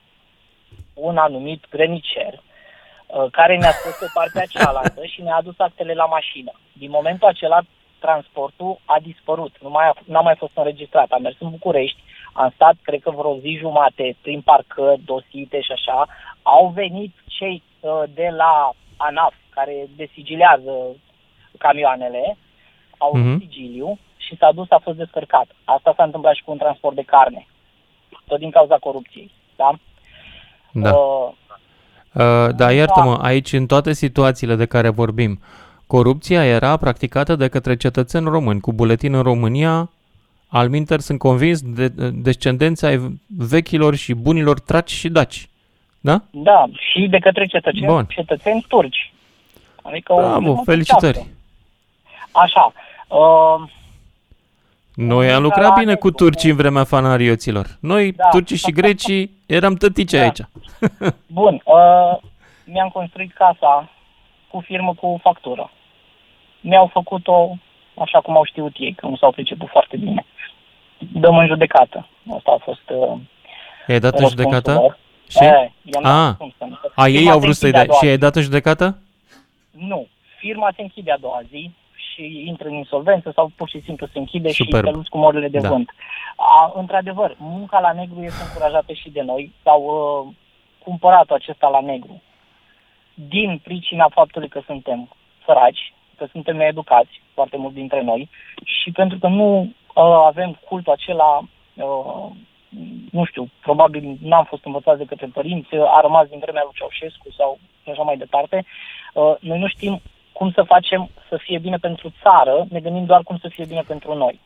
I: un anumit grănicer uh, care ne-a spus pe partea cealaltă și ne-a adus actele la mașină. Din momentul acela, transportul a dispărut, nu mai a, n-a mai fost înregistrat. Am mers în București, am stat, cred că vreo zi jumate, prin parcări, dosite și așa. Au venit cei uh, de la ANAF, care desigilează camioanele, au
C: Mhm.
I: mm-hmm. sigiliu și s-a dus, a fost descărcat. Asta s-a întâmplat și cu un transport de carne, tot din cauza corupției. Da?
C: Da.
I: Uh,
C: Uh, da, iartă-mă, aici în toate situațiile de care vorbim, corupția era practicată de către cetățeni români, cu buletin în România, al minter sunt convins de descendența ai vechilor și bunilor traci și daci. Da?
I: Da, și de către cetățeni,
C: Bun.
I: cetățeni turci. Adică o
C: Bravo,
I: firmă
C: felicitări!
I: turcească. Așa. Uh,
C: Noi am
I: În
C: lucrat
I: Italia,
C: bine cu
I: cu-
C: turcii în vremea fanarioților. Noi,
I: Da.
C: turcii și grecii, eram tătici
I: Da.
C: aici.
I: bun, uh, mi-am construit casa cu firmă cu factură. mi-au făcut-o așa cum au știut ei, că nu s-au priceput foarte bine. Dăm în judecată. Asta a fost uh,
C: I-ai dat în
I: răspunsul
C: judecată?
I: lor.
C: Și?
I: E, i-am dat
C: A,
I: răspunsul.
C: a ei
I: Firma
C: au
I: se
C: vrut să-i
I: închide a
C: dai.
I: doua
C: Și ai
I: zi.
C: dat în judecată?
I: Nu. Firma se închide a doua zi și intră în insolvență sau pur și simplu se închide
C: Superb.
I: și te luți cu morile de
C: Da.
I: vânt. A, într-adevăr, munca la negru este încurajată și de noi. S-au uh, cumpărat acesta la negru din pricina faptului că suntem săraci, că suntem needucați, foarte mulți dintre noi, și pentru că nu uh, avem cultul acela, uh, nu știu, probabil n-am fost învățați de către părinți, a rămas din vremea lui Ceaușescu sau și așa mai departe. Uh, noi nu știm cum să facem să fie bine pentru țară, ne gândim doar cum să fie bine pentru noi.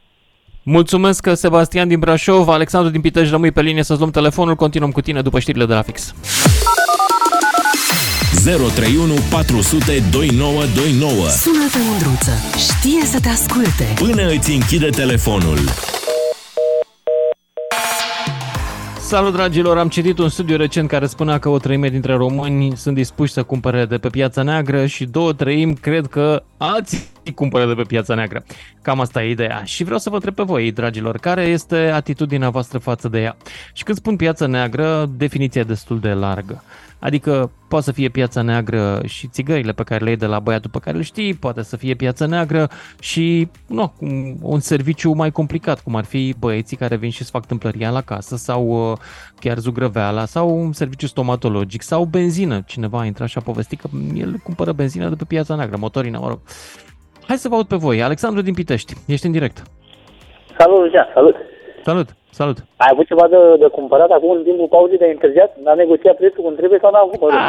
C: Mulțumesc, Sebastian din Brașov, Alexandru din Pitești, rămâi pe linie să-ți luăm telefonul, continuăm cu tine după știrile de la fix.
B: 031 400 2929
A: Sună-te, Mândruță. Știe să te asculte.
B: Până îți închide telefonul.
C: Salut dragilor, am citit un studiu recent care spunea că o treime dintre români sunt dispuși să cumpere de pe piața neagră și două treimi cred că alții cumpără de pe piața neagră. Cam asta e ideea. Și vreau să vă întreb pe voi, dragilor, care este atitudinea voastră față de ea? Și când spun piața neagră, definiția e destul de largă. Adică poate să fie piața neagră și țigările pe care le iei de la băiatul pe care îl știi, poate să fie piața neagră și nu, un serviciu mai complicat, cum ar fi băieții care vin și îți fac tâmplăria la casă sau uh, chiar zugrăveala sau un serviciu stomatologic sau benzină. Cineva a intrat și a povestit că el cumpără benzină de pe piața neagră, motorină, mă rog. Hai să vă aud pe voi. Alexandru din Pitești, ești în direct.
J: Salut, Lucian, salut.
C: Salut, salut.
J: Ai avut ceva de, de cumpărat acum în timpul pauzei de întârziat? N-a negociat prețul cum trebuie sau n-a avut? mă rog?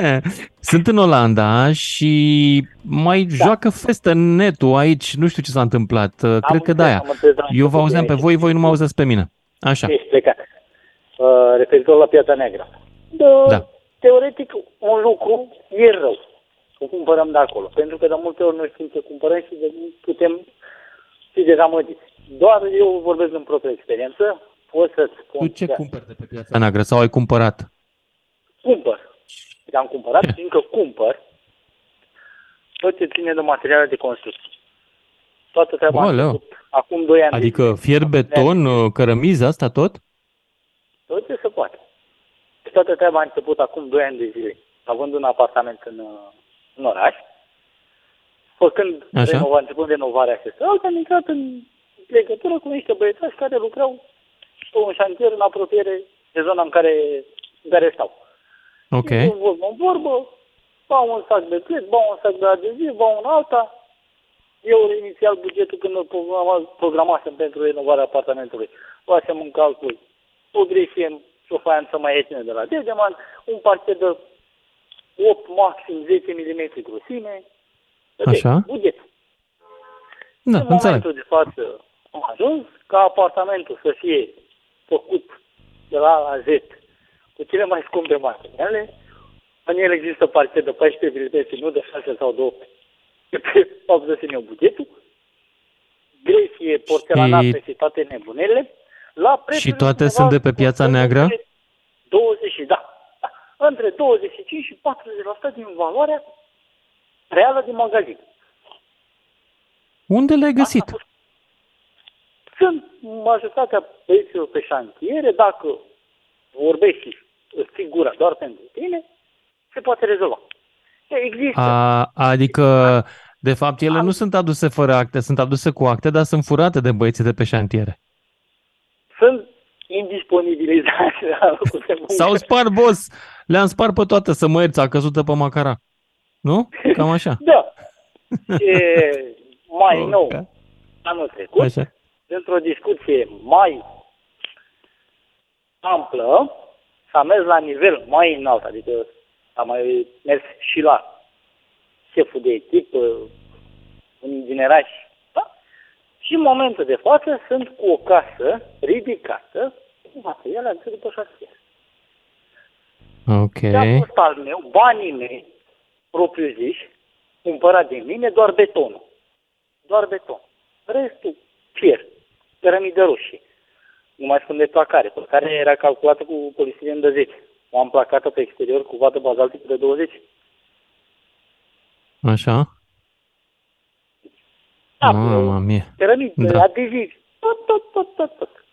C: Sunt în Olanda și mai da. joacă festă netul aici, nu știu ce s-a întâmplat, Cred că
J: înțeles,
C: de-aia.
J: am înțeles, am
C: Eu vă
J: înțeles
C: auzeam pe
J: aici.
C: voi, voi nu mă auzeți pe mine. Așa.
J: Ești plecat. Uh, referitor la piața neagră. Da.
C: Da.
J: Teoretic, un lucru e rău. O cumpărăm de acolo. Pentru că de multe ori noi știm ce cumpărăm și de putem fi dezamăgiți. Doar eu vorbesc în proprie experiență. Pot să-ți spun
C: Tu ce
J: că
C: cumperi de pe piața neagră sau ai cumpărat?
J: cumpăr. Le-am cumpărat și încă cumpăr tot ce ține de materiale de construcție. Toată treaba a
C: Oleu.
J: început acum 2 ani. de
C: Adică
J: zile.
C: fier beton, uh, cărămiză, asta tot?
J: Tot ce se poate. Și toată treaba a început acum 2 ani de zile, având un apartament în, uh, în oraș. Făcând
C: Așa.
J: renova, începând renovarea acestea, am intrat în legătură cu niște băiețași care lucrau pe un șantier în apropiere de zona în care, în care stau.
C: Ok.
J: Și vorbă în vorbă, bau un sac de plec, bau un sac de adeziv, bau un alta. Eu inițial bugetul când îl programa- programasem pentru renovarea apartamentului, luasem în calcul o gresie și o faianță mai ieftină de la Dedeman, un parchet de 8, maxim 10 mm grosime.
C: Așa.
J: Buget.
C: Da,
J: în
C: înțeleg.
J: momentul de față am ajuns ca apartamentul să fie făcut de la A la Z cu cele mai scumpe materiale. În el există parchet de 14 vitese, nu de 6 sau de 8. Pe 80 eu bugetul. Gresie, porțelanată și toate nebunele. La prețul
C: Și toate sunt de pe piața neagră?
J: 20, da. da. Între 25 și 40% din valoarea reală din magazin.
C: Unde le-ai găsit?
J: Sunt majoritatea băieților pe șantiere, dacă vorbești și îți ții gura doar pentru tine, se poate rezolva. Există.
C: A, adică, de fapt, ele nu sunt aduse fără acte, sunt aduse cu acte, dar sunt furate de băieții de pe șantiere.
J: Sunt indisponibilizați la locul de muncă.
C: S-au spart, boss! Le-am spart pe toate să mă ierți, a căzut pe macara. Nu? Cam așa.
J: Da. E, mai
C: Ok.
J: nou, anul trecut,
C: Așa.
J: Într-o discuție mai amplă, s-a mers la nivel mai înalt, adică s-a mai mers și la șeful de echipă, un ingineraș, da? Și în momentul de față sunt cu o casă ridicată, cu materiale aduse după șasier.
C: Ok.
J: Ce a fost al meu, banii mei, propriu ziși, cumpărat de mine, doar betonul. Doar beton. Restul, fier, cărămidă roșie. Nu mai spun de placare. Placarea era calculată cu polistiren de 10. O am placată pe exterior cu vadă bazaltică de 20.
C: Așa. Mamma mia.
J: cărămidă,
C: Da.
J: da. adezivi, tot, tot, tot, tot, tot.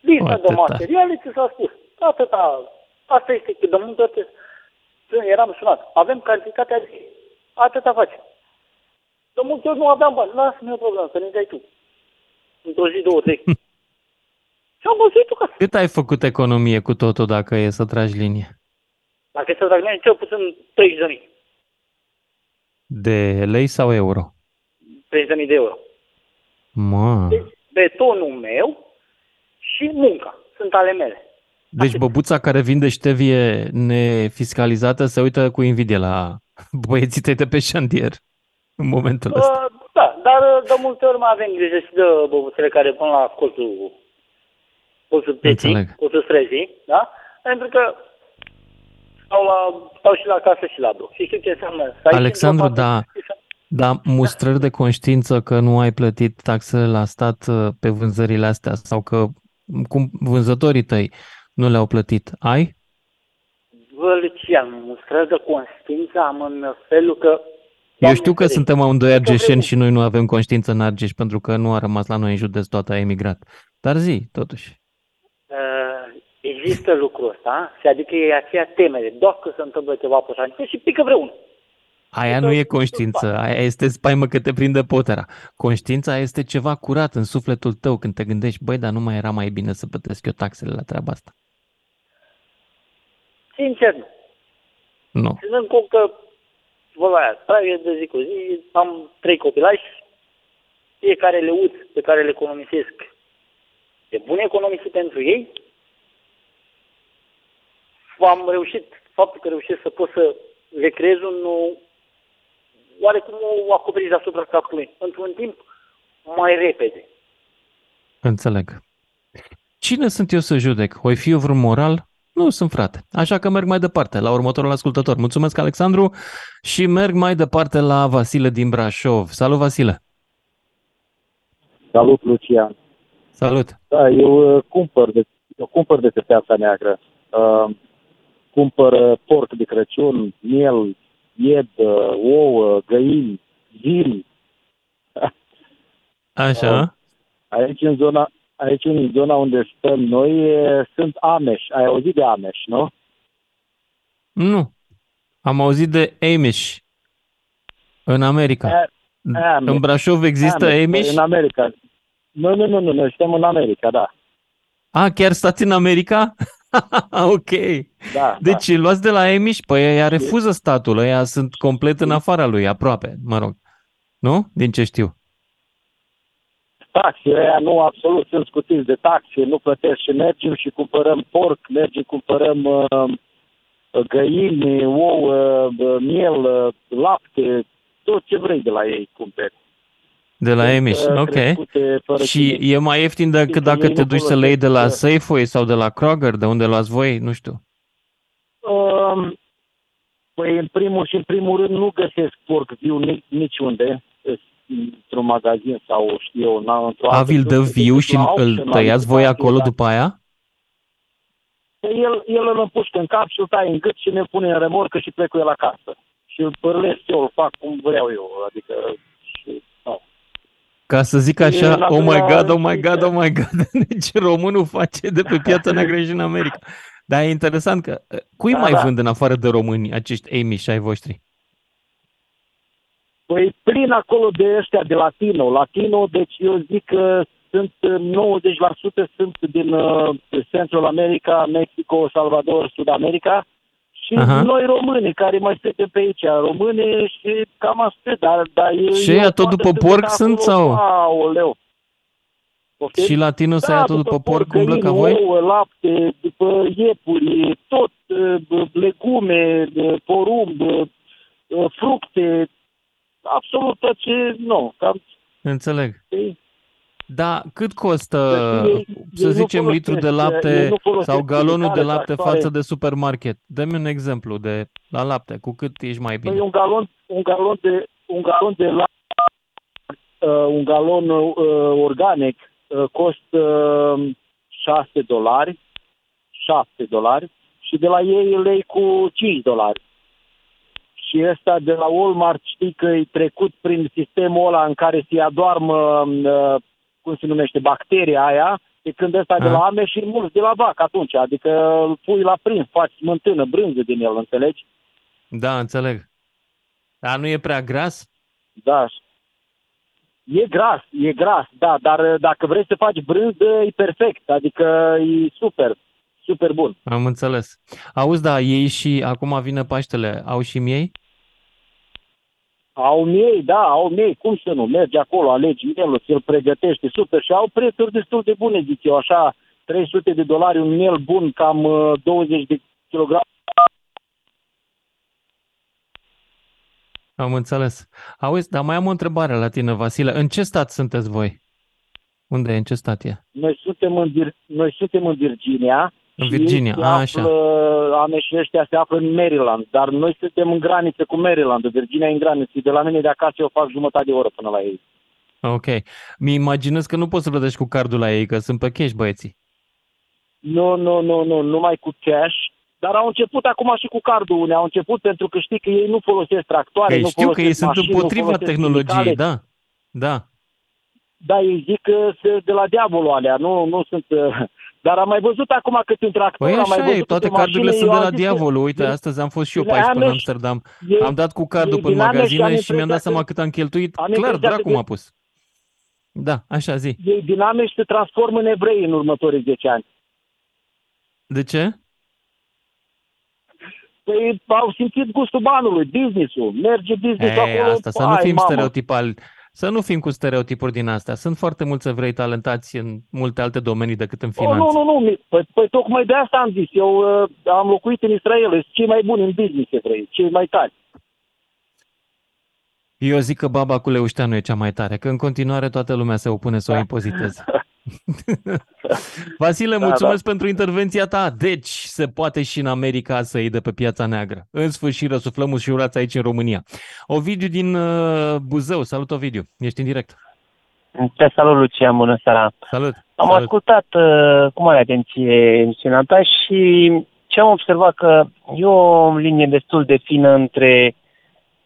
J: Lista
C: Foarte
J: de
C: tare.
J: materiale ți s-a spus. Atâta, asta este că de multe ori eram sunat. Avem cantitatea de atâta face. De multe ori nu aveam bani. Lasă-mi o problemă, să ne dai tu. Într-o zi, două, trei. Și am găsit tu ca
C: Cât ai făcut economie cu totul dacă e să tragi linie?
J: Dacă e să trag mine, cel puțin 30 de mii.
C: De lei sau euro?
J: 30 de mii de euro.
C: Mă.
J: Betonul meu și munca sunt ale mele.
C: Deci băbuța care vinde ștevie nefiscalizată se uită cu invidie la băieții tăi de pe șantier în momentul ăsta.
J: Uh, da, dar uh, de multe ori mai avem grijă și de băbuțele care pun la colțul, colțul peții,
C: Înțeleg.
J: colțul străzii, da? Pentru că stau, la, stau și la casă și la bloc. Și știu ce înseamnă să ai
C: Alexandru,
J: într-o
C: da, da, mustrări de conștiință că nu ai plătit taxele la stat uh, pe vânzările astea sau că cum vânzătorii tăi nu le-au plătit, ai?
J: Vă, Lucian, mustrări de conștiință am în felul că
C: Eu știu că suntem amândoi argeșeni și noi nu avem conștiință în Argeș pentru că nu a rămas la noi în județ, toată a emigrat. Dar zi, totuși.
J: uh, există lucrul ăsta și adică e aceea temere. Dacă se întâmplă ceva pe șantier și pică vreunul.
C: Aia nu e conștiință, aia este spaimă că te prinde potera. Conștiința este ceva curat în sufletul tău când te gândești, băi, dar nu mai era mai bine să plătesc eu taxele la treaba asta.
J: Sincer, nu.
C: Nu.
J: Ținând cont că, vorba aia, trai de zi cu zi, am trei copilași, fiecare leuț pe care le economisesc e bun economisit pentru ei. Am reușit, faptul că reușesc să pot să le creez un oarecum o acoperire asupra capului într-un timp mai repede.
C: Înțeleg. Cine sunt eu să judec? Oi fi eu vreun moral? Nu sunt frate. Așa că merg mai departe la următorul ascultător. Mulțumesc, Alexandru, și merg mai departe la Vasile din Brașov. Salut, Vasile!
K: Salut, Lucian.
C: Salut!
K: Da, eu uh, cumpăr de, eu cumpăr de pe piața neagră. Uh, cumpăr uh, porc de Crăciun, miel, ied, uh, ouă, găini, zili.
C: Așa?
K: Aici în zona, aici în zona unde stăm noi e, sunt Ameș. Ai auzit de Ameș, nu?
C: Nu. Am auzit de Amish în America.
K: Amish.
C: În Brașov există
K: Amish,
C: Amish?
K: În America. Nu, nu, nu, nu, noi suntem în America, da.
C: A, chiar stați în America? ok.
K: Da,
C: Deci îl luați de la Amish? Păi ea refuză statul, ăia sunt complet în afara lui, aproape, mă rog. Nu? Din ce știu.
K: Taxe, ăia nu absolut sunt scutiți de taxe, nu plătesc și mergem și cumpărăm porc, mergem, cumpărăm uh, găini, ouă, uh, miel, uh, lapte, tot ce vrei de la ei cumperi.
C: De la
K: Sunt,
C: Amish,
K: uh,
C: ok.
K: crescute fără
C: Și
K: chimii.
C: e mai ieftin decât dacă
K: ei
C: te
K: nu
C: duci să le iei de la
K: folosesc,
C: Safeway sau de la Kroger, de unde luați voi, nu știu.
K: Um, păi, în primul și în primul rând, nu găsesc porc viu nici, niciunde, într-un magazin sau știu eu, na, într-o
C: A,
K: altă
C: vi-l dă
K: sursă,
C: viu
K: decât
C: și
K: la
C: îl
K: auction, la
C: tăiați voi
K: licitație,
C: acolo
K: da.
C: după aia?
K: Păi El, el îl împușcă în cap și îl tai în gât și ne pune în remorcă și plec cu el acasă. Și îl părlesc eu, îl fac cum vreau eu, adică... Și, no.
C: Ca să zic
K: E
C: așa,
K: la
C: oh my
K: doua
C: god, oh my
K: știți,
C: god, oh my god, deci românul face de pe piața neagră și în America. Dar e interesant că, uh, cui
K: Da,
C: mai
K: da.
C: vând în afară de români acești Amish ai voștri?
K: Păi plin acolo de ăștia de latino. Latino, deci eu zic că sunt uh, 90% sunt din uh, Central America, Mexico, Salvador, Sud America și
C: Aha.
K: noi români care mai suntem pe aici, români și cam asta, dar, dar eu,
C: Și
K: eu
C: ăia tot
K: toată
C: după
K: sunt
C: porc
K: acolo,
C: sunt sau?
K: Aoleu. Poftim?
C: Și latino să
K: da,
C: ia tot după porc, umblă ca
K: găini,
C: voi?
K: ouă, lapte, după iepuri, tot, uh, legume, uh, porumb, uh, fructe, absolut tot ce, nu, cam
C: Înțeleg.
K: Știi?
C: Da, cât costă,
K: Deci ei-
C: să
K: ei nu
C: zicem, litru de
K: folosesc,
C: lapte
K: ei nu folosesc
C: sau galonul de
K: chimicale,
C: lapte
K: tractoare.
C: față de supermarket? Dă-mi un exemplu de la lapte, cu cât ești mai
K: Păi
C: bine.
K: un galon, un galon de, un galon de lapte, uh, un galon uh, organic uh, costă uh, 6 dolari, 7 dolari și de la ei îl iei cu 5 dolari. Și și ăsta de la Walmart știi că e trecut prin sistemul ăla în care se adoarmă, uh, cum se numește, bacteria aia, de când ăsta de
C: Ah.
K: la ame și mulți de la vacă atunci. Adică îl pui la prins, faci smântână, brânză din el, înțelegi?
C: Da, înțeleg. Dar nu e prea gras?
K: Da. E gras, e gras, da, dar uh, dacă vrei să faci brânză, e perfect, adică e super, super bun.
C: Am înțeles. Auzi, da, ei și acum vine Paștele, au și miei?
K: Au miei, da, au miei, cum să nu, mergi acolo, alegi mielul, ți-l pregătește, super, și au prețuri destul de bune, zic eu, așa, 300 de dolari un miel bun, cam uh, 20 de kilograme.
C: Am înțeles. Auzi, dar mai am o întrebare la tine, Vasile. În ce stat sunteți voi? Unde e? În ce stat e?
K: Noi suntem în, Vir- noi suntem în Virginia.
C: În
K: și
C: Virginia,
K: se
C: a, așa.
K: află, ame și ăștia se află în Maryland, dar noi suntem în graniță cu Maryland, Virginia e în graniță, de la mine de acasă eu fac jumătate de oră până la ei.
C: Ok. Mi imaginez că nu poți să plătești cu cardul la ei, că sunt pe cash băieții.
K: Nu, nu, nu, nu, numai cu cash. Dar au început acum și cu cardul unei. Au început pentru că știi că ei nu folosesc tractoare,
C: Că
K: nu
C: știu că ei
K: folosesc
C: sunt
K: mașini, nu
C: împotriva
K: folosesc
C: tehnologiei,
K: chimicale.
C: da. Da.
K: Da, ei zic că se de la diavolul alea, nu, nu sunt... uh, Dar am mai văzut acum câte un tractor,
C: Păi
K: am mai
C: așa e,
K: văzut
C: toate
K: câte
C: cardurile
K: mașini,
C: sunt de
K: eu
C: la
K: am zis că-
C: diavolul. Uite, astăzi am fost și eu pe
K: Din
C: aici până în
K: Ameș-
C: Amsterdam.
K: ei-
C: Am dat cu cardul
K: ei
C: pe
K: din Ameș și am
C: magazine și mi-am
K: impresia
C: dat seama
K: că-
C: cât am cheltuit.
K: am
C: Clar,
K: impresia că
C: dracu
K: de-
C: m-a pus. Da, așa zi.
K: Ei din Ameș se transformă în evrei în următorii 10 ani.
C: De ce?
K: Păi au simțit gustul banului, business-ul. Merge business-ul
C: Ei,
K: acolo.
C: asta, să nu
K: hai,
C: fim
K: mamă.
C: stereotipali. Să nu fim cu stereotipuri din astea. Sunt foarte mulți evrei talentați în multe alte domenii decât în
K: Oh,
C: finanțe.
K: nu, nu, nu. mi- Păi, păi tocmai de asta am zis. Eu uh, am locuit în Israel. Sunt cei mai buni în business evrei, cei mai tari.
C: Eu zic că baba cu leușteanu e cea mai tare, că în continuare toată lumea se opune să o impoziteze. Vasile,
K: Da,
C: mulțumesc pentru intervenția ta. Deci, se poate și în America să iei de pe piața neagră. În sfârșit, răsuflăm ușurați aici în România. Ovidiu din uh, Buzău. Salut, Ovidiu. Ești în direct.
L: Te salut, Lucian, bună seara.
C: Salut.
L: Am
C: Salut.
L: ascultat uh, cu mare atenție emisiunea ta și ce am observat că e o linie destul de fină între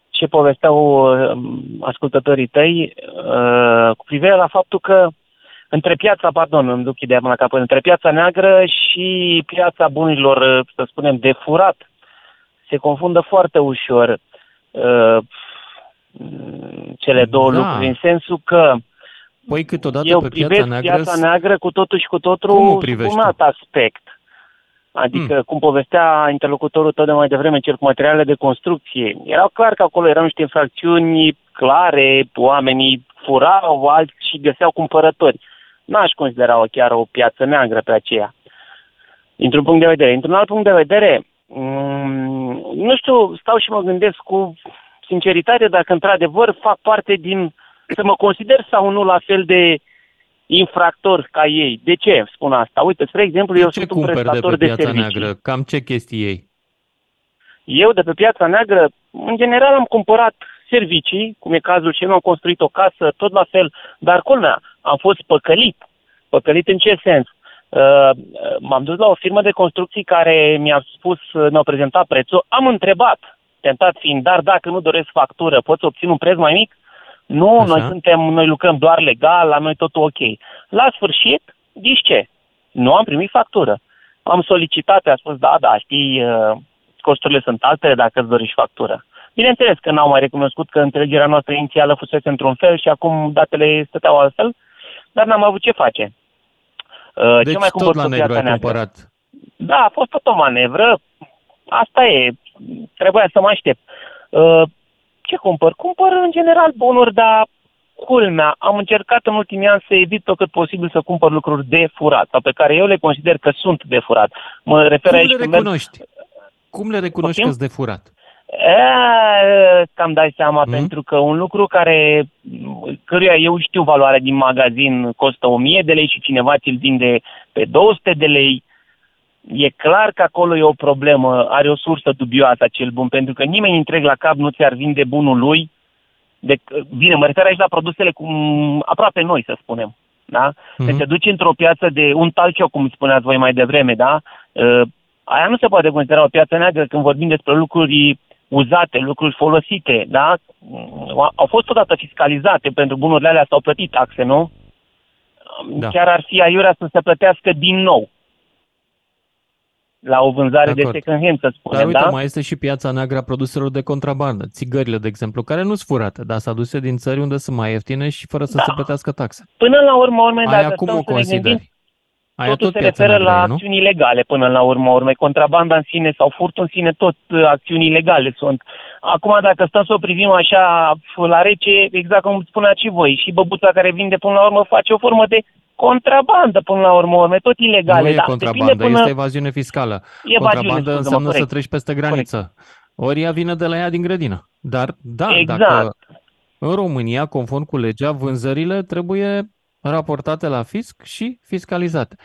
L: ce povesteau uh, ascultătorii tăi uh, cu privire la faptul că între piața, pardon, îmi duc ideea până la capăt, între piața neagră și piața bunurilor, uh, să spunem, de furat, se confundă foarte ușor uh, cele două
C: Da.
L: lucruri, în sensul că
C: Păi câteodată
L: eu
C: pe
L: privesc
C: piața neagră...
L: piața neagră cu totul și cu
C: Cum o
L: totul
C: privești
L: un
C: tu?
L: alt aspect. Adică, hmm. cum povestea interlocutorul tău de mai devreme, cel cu materiale de construcție. Era clar că acolo erau niște infracțiuni clare, oamenii furau, alții găseau cumpărători. N-aș considera-o chiar o piață neagră pe aceea. Dintr-un punct de vedere. Dintr-un alt punct de vedere, mm, nu știu, stau și mă gândesc cu sinceritate dacă într-adevăr fac parte din, să mă consider sau nu la fel de infractor ca ei. De ce spun asta? Uite, spre exemplu, eu
C: Ce
L: sunt un
C: cumperi de
L: prestator
C: pe
L: de,
C: piața
L: servicii.
C: neagră? Cam ce chestii ei?
L: Eu, de pe piața neagră, în general am cumpărat servicii, cum e cazul și eu am construit o casă, tot la fel, dar culmea, am fost păcălit. Păcălit în ce sens? Uh, m-am dus la o firmă de construcții care mi-a spus, mi-au prezentat prețul, am întrebat, tentat fiind, dar dacă nu doresc factură, pot să obțin un preț mai mic? Nu,
C: Așa.
L: noi suntem, noi lucrăm doar legal, la noi totul ok. La sfârșit, zici ce? Nu am primit factură. Am solicitat, a spus, da, da, știi, uh, costurile sunt altele dacă îți dorești factură. Bineînțeles că n-au mai recunoscut că înțelegerea noastră inițială fusese într-un fel și acum datele stăteau altfel, dar n-am avut ce face. Uh,
C: Deci
L: ce mai
C: tot
L: cumpăr
C: la
L: pe
C: negru
L: piața
C: ai
L: neagră?
C: cumpărat.
L: Da, a fost tot o manevră. Asta e. Trebuia să mă aștept. Uh, ce cumpăr? Cumpăr în general bunuri, dar culmea, am încercat în ultimii ani să evit tot cât posibil să cumpăr lucruri de furat, sau pe care eu le consider că sunt de furat. Mă refer
C: Cum
L: aici
C: le
L: când merg-
C: recunoști? Cum le recunoști
L: Poftim?
C: că de furat?
L: E, cam dai seama,
C: Mhm.
L: pentru că un lucru care, căruia eu știu valoarea din magazin costă 1000 de lei și cineva ți-l vinde pe 200 de lei, e clar că acolo e o problemă, are o sursă dubioasă acel bun, pentru că nimeni întreg la cap nu ți-ar vinde bunul lui. De, bine, mă refer aici la produsele cum, aproape noi, să spunem. Da?
C: Mhm.
L: Când te duci într-o piață de un talcioc, cum spuneați voi mai devreme, da? Uh, aia nu se poate considera o piață neagră când vorbim despre lucruri uzate, lucruri folosite, da? Au fost odată fiscalizate pentru bunurile alea, s-au plătit taxe, nu? Da. Chiar ar fi aiurea să se plătească din nou la o vânzare de, de second hand, să spunem,
C: Dar uite,
L: da?
C: mai este și piața neagră a produselor de contrabandă, țigările, de exemplu, care nu sunt furate, dar sunt aduse din țări unde sunt mai ieftine și fără să
L: Da.
C: se plătească taxe.
L: Până la urmă, urmei,
C: Aia
L: dacă
C: cum
L: stăm
C: o
L: să ne gândim,
C: consideri? Aia
L: totul
C: tot
L: se
C: piața
L: referă
C: neagră
L: la
C: e, nu?
L: acțiuni ilegale până la urmă urmei. Contrabanda în sine sau furtul în sine, tot uh, acțiuni ilegale sunt. Acum, dacă stăm să o privim așa la rece, exact cum spuneați și voi, și băbuța care vinde până la urmă face o formă de contrabandă până la urmă, urme, tot ilegale.
C: Nu e
L: dar
C: contrabandă,
L: depinde până...
C: este evaziune fiscală.
L: Evaziune,
C: contrabandă
L: scuze-mă,
C: înseamnă să
L: corect.
C: treci peste graniță. Ori ea vine de la ea din grădină. Dar, da,
L: Exact.
C: dacă în România, conform cu legea, vânzările trebuie raportate la fisc și fiscalizate.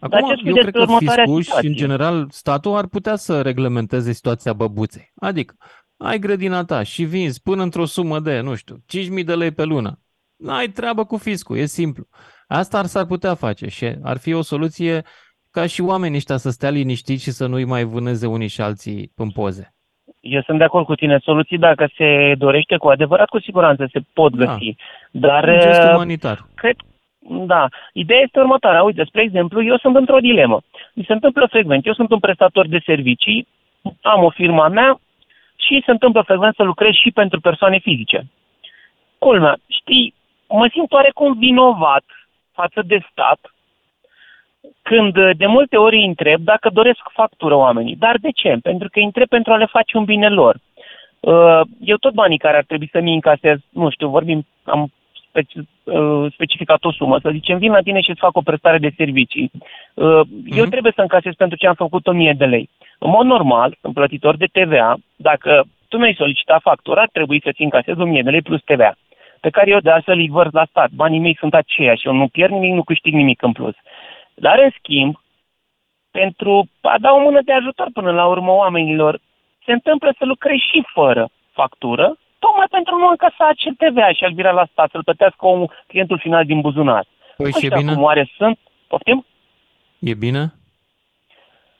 L: Dar
C: Acum,
L: ce spui
C: eu cred
L: despre
C: că
L: următoarea
C: fiscul și,
L: situație?
C: în general, statul ar putea să reglementeze situația băbuței. Adică, ai grădina ta și vinzi până într-o sumă de, nu știu, 5.000 de lei pe lună. N-ai treabă cu fiscul, e simplu. Asta ar s-ar putea face și ar fi o soluție ca și oamenii ăștia să stea liniștiți și să nu-i mai vâneze unii și alții în poze.
L: Eu sunt de acord cu tine. Soluții, dacă se dorește cu adevărat, cu siguranță se pot
C: Da.
L: găsi. Dar,
C: Un gest
L: uh,
C: umanitar.
L: cred, da. Ideea este următoarea. Uite, spre exemplu, eu sunt într-o dilemă. Mi se întâmplă frecvent. Eu sunt un prestator de servicii, am o firma mea și se întâmplă frecvent să lucrez și pentru persoane fizice. Culmea, știi, mă simt oarecum vinovat față de stat când uh, de multe ori îi întreb dacă doresc factură oamenii. Dar de ce? Pentru că îi întreb pentru a le face un bine lor. Uh, Eu tot banii care ar trebui să mi încasez, nu știu, vorbim, am speci- uh, specificat o sumă, să zicem, vin la tine și îți fac o prestare de servicii. Uh, Eu trebuie să încasez pentru ce am făcut 1000 de lei. În mod normal, sunt plătitor de TVA, dacă tu mi-ai solicitat factura, ar trebui să-ți încasez 1000 de lei plus TVA, pe care eu de altfel îi vărz la stat. Banii mei sunt aceiași, eu nu pierd nimic, nu câștig nimic în plus. Dar, în schimb, pentru a da o mână de ajutor până la urmă oamenilor, se întâmplă să lucrezi și fără factură, tocmai pentru a nu încasa acel TVA și al vira la stat, să-l plătească omul, clientul final din buzunar.
C: Păi și e
L: Ăștia
C: bine?
L: cum oare sunt? Poftim?
C: E bine?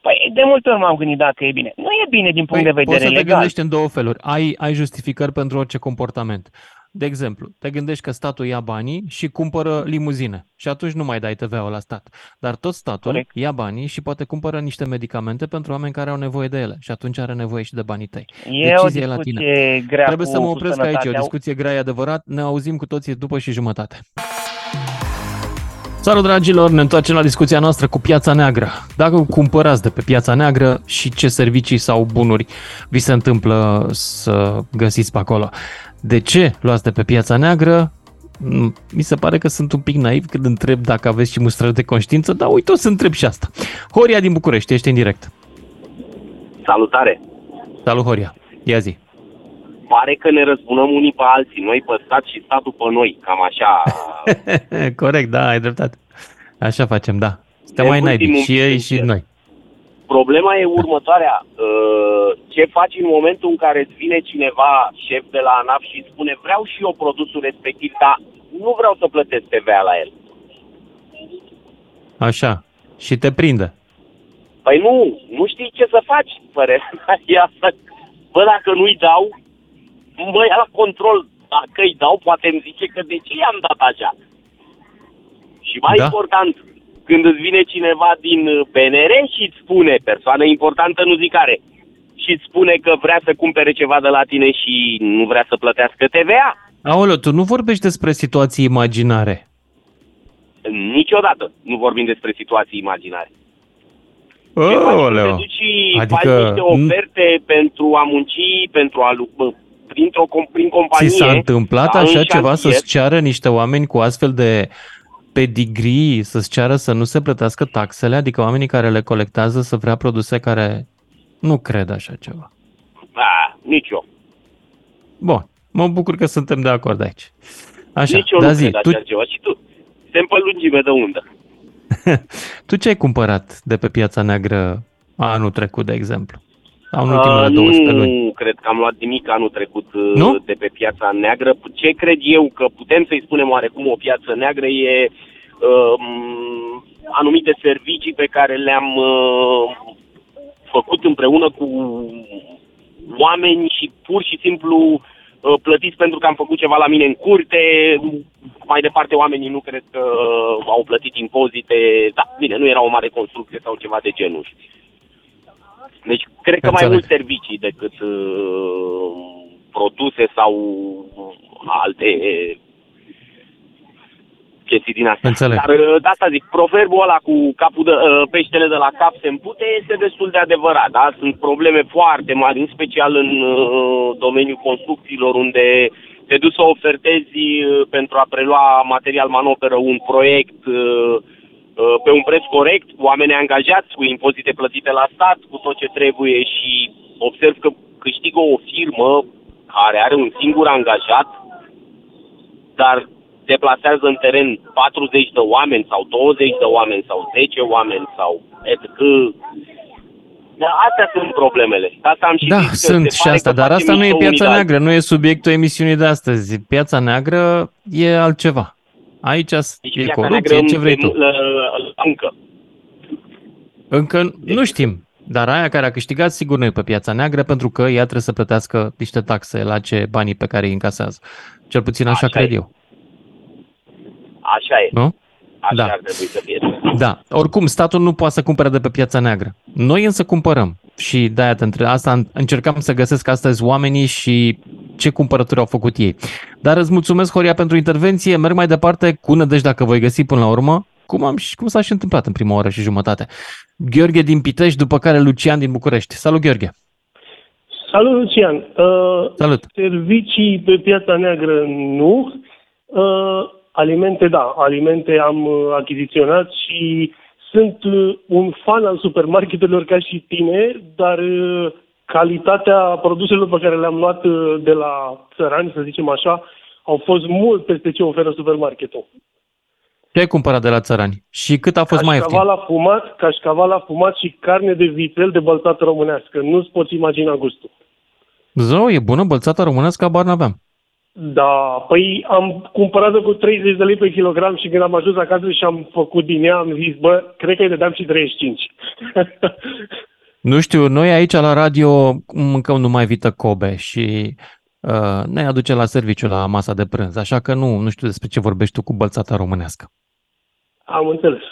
L: Păi de multe ori m-am gândit dacă e bine. Nu e bine din punct
C: Păi,
L: de vedere
C: poți să te
L: legal.
C: gândești în două feluri. Ai, ai justificări pentru orice comportament. De exemplu, te gândești că statul ia banii și cumpără limuzine și atunci nu mai dai TVA-ul la stat. Dar tot statul
L: Corect.
C: ia banii și poate cumpără niște medicamente pentru oameni care au nevoie de ele și atunci are nevoie și de banii tăi.
L: E o
C: Decizia e la tine.
L: discuție grea
C: Trebuie
L: cu,
C: să mă
L: cu
C: opresc aici, e o
L: sănătatea.
C: discuție grea, e adevărat. Ne auzim cu toții după și jumătate. Salut dragilor, ne întoarcem la discuția noastră cu piața neagră. Dacă cumpărați de pe piața neagră și ce servicii sau bunuri vi se întâmplă să găsiți pe acolo. De ce luați de pe piața neagră? Mm, Mi se pare că sunt un pic naiv când întreb dacă aveți și mustrări de conștiință, dar uite, o să întreb și asta. Horia din București, ești în direct.
M: Salutare!
C: Salut, Horia. Ia zi.
M: Pare că ne răzbunăm unii pe alții, noi pe stat și statul pe noi, cam așa.
C: Corect, da, ai dreptate. Așa facem, da. Suntem
M: Ne
C: mai
M: învârtim
C: naibi
M: un
C: și
M: pic
C: ei
M: în
C: și
M: cer.
C: noi.
M: Problema e următoarea. Uh, Ce faci în momentul în care îți vine cineva, șef de la ANAF, și îți spune vreau și eu produsul respectiv, dar nu vreau să plătesc TVA la el.
C: Așa. Și te prinde.
M: Păi nu, nu știi ce să faci, părerea mea e asta. Bă, dacă nu-i dau, mă ia la control. Dacă îi dau, poate îmi zice că de ce i-am dat așa. Și mai
C: Da.
M: important, când îți vine cineva din uh, PNR și îți spune, persoană importantă, nu zic care, și îți spune că vrea să cumpere ceva de la tine și nu vrea să plătească TVA,
C: Aoleu, tu nu vorbești despre situații imaginare.
M: niciodată nu vorbim despre situații imaginare. Ce faci? Te
C: Aoleu.
M: duci și
C: Adică
M: faci niște oferte pentru a munci, pentru a lu- printr-o com- prin companie.
C: Ți s-a întâmplat
M: da, în
C: așa ceva
M: șantier.
C: să-ți ceară niște oameni cu astfel de pedigree, să-ți ceară să nu se plătească taxele, adică oamenii care le colectează să vrea produse care nu cred așa ceva.
M: Da, nici eu.
C: Bun, mă bucur că suntem de acord aici. Așa,
M: nici eu
C: dar
M: nu
C: zi,
M: cred
C: tu,
M: așa ceva. Și tu, suntem pe lungime de undă.
C: tu ce ai cumpărat de pe piața neagră anul trecut, de exemplu? Sau în
M: Uh,
C: ultimele 12 luni?
M: nu cred că am luat nimic anul trecut uh,
C: Nu?
M: de pe piața neagră. Ce cred eu că putem să-i spunem oarecum o piață neagră e uh, anumite servicii pe care le-am uh, făcut împreună cu oameni și pur și simplu uh, plătiți pentru că am făcut ceva la mine în curte, mai departe oamenii nu cred că uh, au plătit impozite, da, bine, nu era o mare construcție sau ceva de genul. Deci, cred că mai
C: Înțeleg.
M: mult servicii decât uh, produse sau alte chestii din astea.
C: Înțeleg.
M: Dar uh, de asta zic, proverbul ăla cu capul de, uh, peștele de la cap se împute este destul de adevărat, da? Sunt probleme foarte mari, în special în uh, domeniul construcțiilor, unde te duci să ofertezi uh, pentru a prelua material manoperă un proiect uh, uh, pe un preț corect, cu oameni angajați, cu impozite plătite la stat, cu tot ce trebuie și observ că câștigă o firmă care are un singur angajat, dar deplasează în teren 40 de oameni sau 20 de oameni sau 10 oameni sau etc. Da, astea sunt problemele. De Asta am și
C: Da,
M: zis că
C: sunt
M: se
C: și
M: pare
C: asta,
M: că
C: dar
M: facem
C: asta nu e
M: mișto unii
C: piața
M: de
C: neagră, nu e subiectul emisiunii de astăzi. Piața neagră e altceva. Aici
M: alții.
C: e
M: Piața
C: corupție,
M: neagră
C: ce vrei tu.
M: la- la- Încă.
C: Încă nu știm, dar aia care a câștigat sigur nu e pe piața neagră pentru că ea trebuie să plătească niște taxe la ce banii pe care îi încasează. Cel puțin așa,
M: Așa
C: cred
M: e.
C: eu.
M: Așa e.
C: Nu?
M: Așa
C: Da.
M: ar trebui să fie.
C: Da, oricum statul nu poate să cumpere de pe piața neagră. Noi însă cumpărăm și de-aia te între... asta în- încercam să găsesc astăzi oamenii și ce cumpărături au făcut ei. Dar îți mulțumesc, Horia, pentru intervenție. Merg mai departe cu nădejde dacă voi găsi până la urmă, cum, am, și cum s-a și întâmplat în prima oră și jumătate. Gheorghe din Pitești, după care Lucian din București. Salut, Gheorghe!
N: Salut, Lucian. Uh,
C: Salut!
N: Servicii pe piața neagră nu. Uh, alimente, da. Alimente am uh, achiziționat și sunt uh, un fan al supermarketelor ca și tine, dar uh, calitatea produselor pe care le-am luat uh, de la țărani, să zicem așa, au fost mult peste ce oferă supermarketul.
C: Ce ai cumpărat de la țărani? Și cât a fost mai ieftin?
N: Cașcaval afumat, cașcaval afumat și carne de vițel de bălțată românească. Nu-ți poți imagina gustul.
C: Zău, e bună bălțata românească, abar n-aveam.
N: Da, păi am cumpărat-o cu 30 de lei pe kilogram și când am ajuns acasă și am făcut din ea, am zis, bă, cred că îi dădeam și 35.
C: Nu știu, noi aici la radio mâncăm numai vită Kobe și uh, ne aduce la serviciu la masa de prânz, așa că nu, nu știu despre ce vorbești tu cu bălțata românească.
N: am înțeles.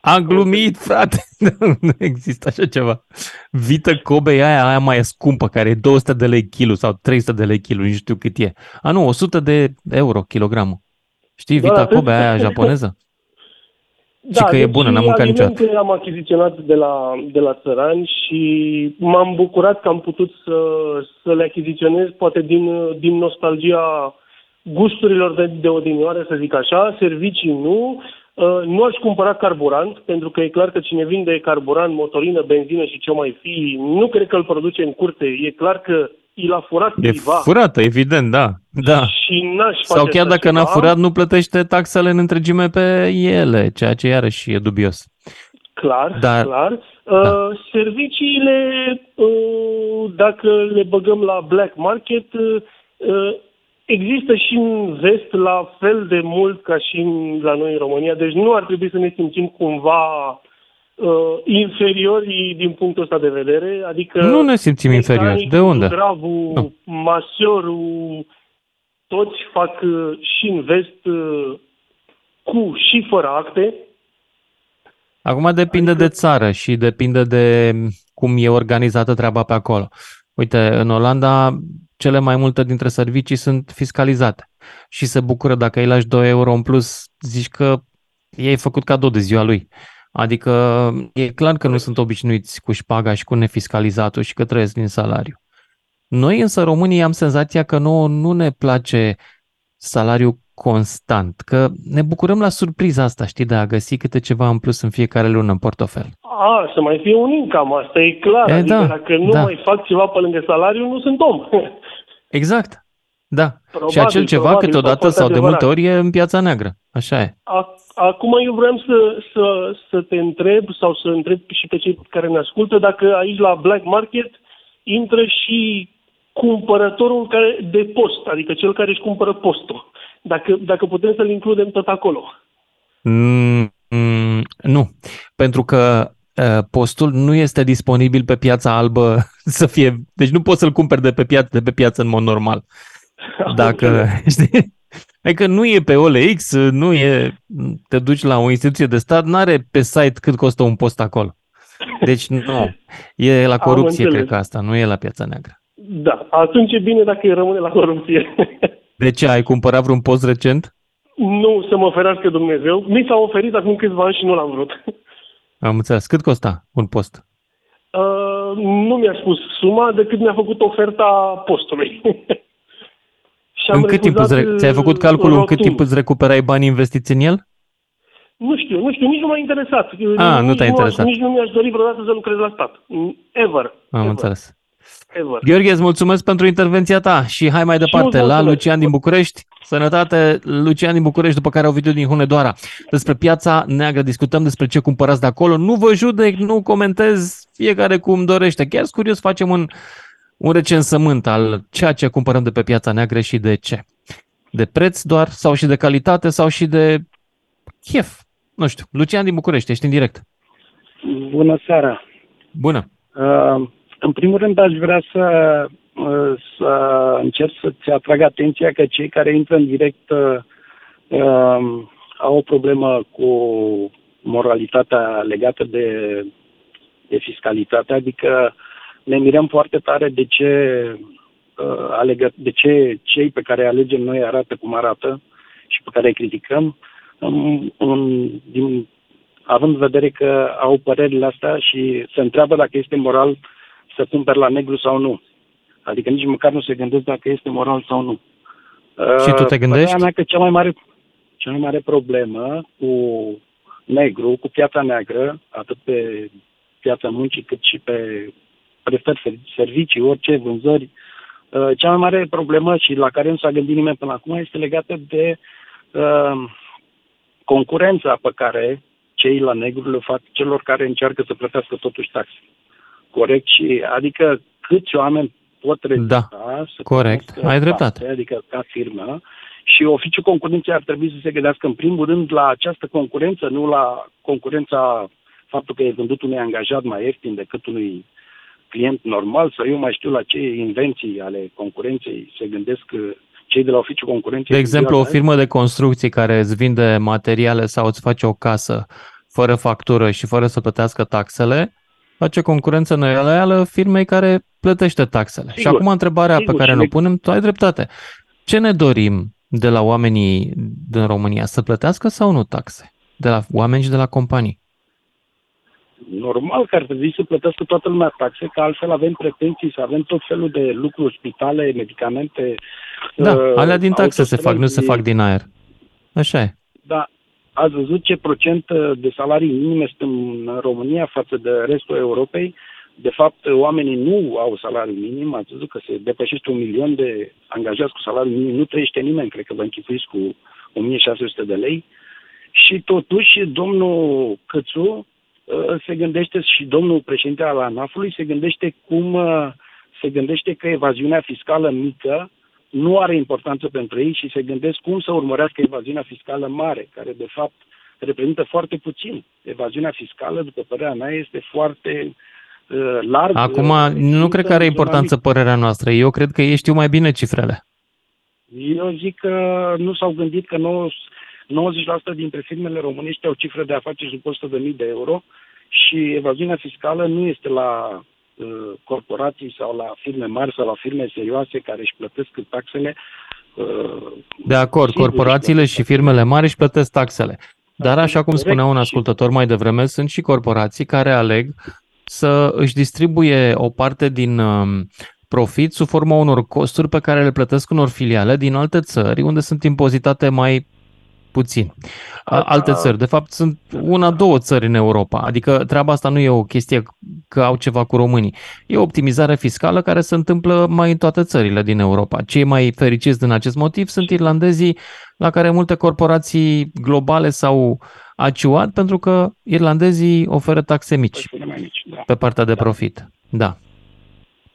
C: Am glumit, frate, nu există așa ceva. Vită Kobe e aia, aia mai scumpă, care e 200 de lei kilo sau 300 de lei kilo, nu știu cât e. A, nu, 100 de euro kilogramul. Știi,
N: Doar
C: Vita
N: atât?
C: Kobe aia japoneză?
N: Da,
C: că e
N: deci
C: bună, n-am mâncat
N: alimente
C: niciodată.
N: am achiziționat de la, de la țărani și m-am bucurat că am putut să, să le achiziționez poate din, din nostalgia gusturilor de, de odinioară, să zic așa, servicii nu. Uh, Nu aș cumpăra carburant, pentru că e clar că cine vinde carburant, motorină, benzină și ce mai fi, nu cred că îl produce în curte. E clar că și l-a furat
C: E
N: cuiva
C: furată, evident, da. da.
N: și n-aș face
C: Sau chiar
N: așa
C: dacă n-a
N: ceva.
C: furat, nu plătește taxele în întregime pe ele, ceea ce iarăși e dubios.
N: Clar,
C: Dar-
N: clar. Uh, serviciile, uh, dacă le băgăm la black market, uh, uh, există și în vest la fel de mult ca și în, la noi în România, deci nu ar trebui să ne simțim cumva uh, inferiori din punctul ăsta de vedere, adică...
C: Nu ne simțim inferiori.
N: mecanicul,
C: De unde?
N: Gravul,
C: Nu.
N: masiorul, toți fac uh, și în vest uh, cu și fără acte,
C: Acum depinde de țară și depinde de cum e organizată treaba pe acolo. Uite, în Olanda, cele mai multe dintre servicii sunt fiscalizate și se bucură dacă îi lași 2 euro în plus, zici că ei făcut cadou de ziua lui. Adică e clar că nu sunt obișnuiți cu șpaga și cu nefiscalizatul și că trăiesc din salariu. Noi însă românii am senzația că nouă nu ne place salariul constant, că ne bucurăm la surpriza asta, știi, de a găsi câte ceva în plus în fiecare lună în portofel.
N: A, să mai fie un income, asta e clar.
C: E,
N: adică
C: da,
N: dacă nu
C: da.
N: mai fac ceva pe lângă salariu, nu sunt om.
C: Exact, da.
N: Probabil,
C: și acel ceva
N: probabil,
C: câteodată
N: foarte
C: sau de multe
N: adevărat.
C: ori e în piața neagră. Așa e.
N: A- Acum eu vreau să, să, să te întreb sau să întreb și pe cei care ne ascultă dacă aici la Black Market intră și cumpărătorul care de post, adică cel care își cumpără postul. Dacă, dacă putem să-l includem tot acolo.
C: Mm, mm, nu, pentru că uh, postul nu este disponibil pe piața albă să fie, deci nu poți să-l cumperi de pe piață, de pe piață în mod normal. Dacă, știi? Adică nu e pe OLX, nu e, te duci la o instituție de stat, nu are pe site cât costă un post acolo. Deci nu, e la corupție, cred că asta, nu e la piața neagră.
N: Da, atunci e bine dacă îi rămâne la corupție.
C: De ce, ai cumpărat vreun post recent?
N: nu să mă ferească Dumnezeu. Mi s-a oferit acum câțiva ani și nu l-am vrut.
C: Am înțeles. Cât costa un post?
N: Uh, nu mi-a spus suma decât mi-a făcut oferta postului.
C: și am în cât timp îți re- ți-ai făcut calculul în cât timp îți recuperai banii investiți în el?
N: Nu știu, nu știu, nici nu m-a interesat.
C: A, nu te-a interesat.
N: Nici nu mi-aș dori vreodată să lucrez la stat. Ever.
C: Am
N: ever.
C: înțeles.
N: Ever.
C: Gheorghe, îți mulțumesc pentru intervenția ta și hai mai departe la Lucian din București. Sănătate, Lucian din București, după care au video din Hunedoara. Despre piața neagră discutăm despre ce cumpărați de acolo. Nu vă judec, nu comentez, fiecare cum dorește. Chiar sunt curios, facem un, un recensământ al ceea ce cumpărăm de pe piața neagră și de ce. De preț doar, sau și de calitate, sau și de chef. Nu știu. Lucian din București, ești în direct.
O: Bună seara!
C: Bună!
O: Uh, în primul rând aș vrea să, uh, să încerc să-ți atrag atenția că cei care intră în direct uh, uh, au o problemă cu moralitatea legată de, de fiscalitate, adică ne mirăm foarte tare de ce, uh, alegă, de ce cei pe care alegem noi arată cum arată și pe care îi criticăm, um, um, din, având în vedere că au părerile astea și se întreabă dacă este moral să cumperi la negru sau nu. Adică nici măcar nu se gândesc dacă este moral sau nu.
C: Și tu te gândești?
O: mea că cea mai mare, cea mai mare problemă cu negru, cu piața neagră, atât pe piața muncii cât și pe prefer servicii, orice vânzări, uh, cea mai mare problemă și la care nu s-a gândit nimeni până acum este legată de uh, concurența pe care cei la negru le fac celor care încearcă să plătească totuși taxe. Corect? Și adică câți oameni pot rezista
C: da,
O: să
C: corect, ai dreptate.
O: adică ca firmă. Și oficiul concurenței ar trebui să se gândească în primul rând la această concurență, nu la concurența faptul că e vândut unui angajat mai ieftin decât unui client normal sau eu mai știu la ce invenții ale concurenței se gândesc cei de la oficiul concurenței.
C: De exemplu, o firmă de construcții care îți vinde materiale sau îți face o casă fără factură și fără să plătească taxele, face concurență neloială firmei care plătește taxele. Sigur, și acum întrebarea sigur, pe care ne punem, tu ai dreptate. Ce ne dorim de la oamenii din România? Să plătească sau nu taxe? De la oameni și de la companii?
O: Normal că ar trebui să plătească toată lumea taxe, că altfel avem pretenții să avem tot felul de lucruri, spitale, medicamente.
C: Da, uh, alea din taxe se fac, nu se fac din aer. Așa e.
O: Da, ați văzut ce procent uh, de salarii minime sunt în România față de restul Europei. De fapt, oamenii nu au salariu minim. Ați văzut că se depășește un milion de angajați cu salariu minim. Nu trăiește nimeni, cred că vă închipuiți cu 1600 de lei. Și totuși, domnul Cățu uh, se gândește și domnul președinte al ANAF-ului se gândește cum uh, se gândește că evaziunea fiscală mică nu are importanță pentru ei și se gândesc cum să urmărească evaziunea fiscală mare, care de fapt reprezintă foarte puțin. Evaziunea fiscală, după părerea mea, este foarte uh, larg.
C: Acum, nu cred că are importanță părerea noastră. Eu cred că ei știu mai bine cifrele.
O: Eu zic că nu s-au gândit că 90% dintre firmele românești au cifre de afaceri sub 100.000 de euro și evaziunea fiscală nu este la Uh, corporații sau la firme mari sau la firme serioase care își plătesc taxele. Uh,
C: de acord, corporațiile și firmele mari își plătesc taxele. Dar, așa cum spunea un ascultător mai devreme, sunt și corporații care aleg să își distribuie o parte din um, profit sub forma unor costuri pe care le plătesc unor filiale din alte țări unde sunt impozitate mai puțin. Alte țări, de fapt, sunt una, două țări în Europa. Adică treaba asta nu e o chestie că au ceva cu românii. E o optimizare fiscală care se întâmplă mai în toate țările din Europa. Cei mai fericiți din acest motiv sunt irlandezii la care multe corporații globale s-au aciuat pentru că irlandezii oferă taxe mici,
O: mici da.
C: pe partea de profit. Da.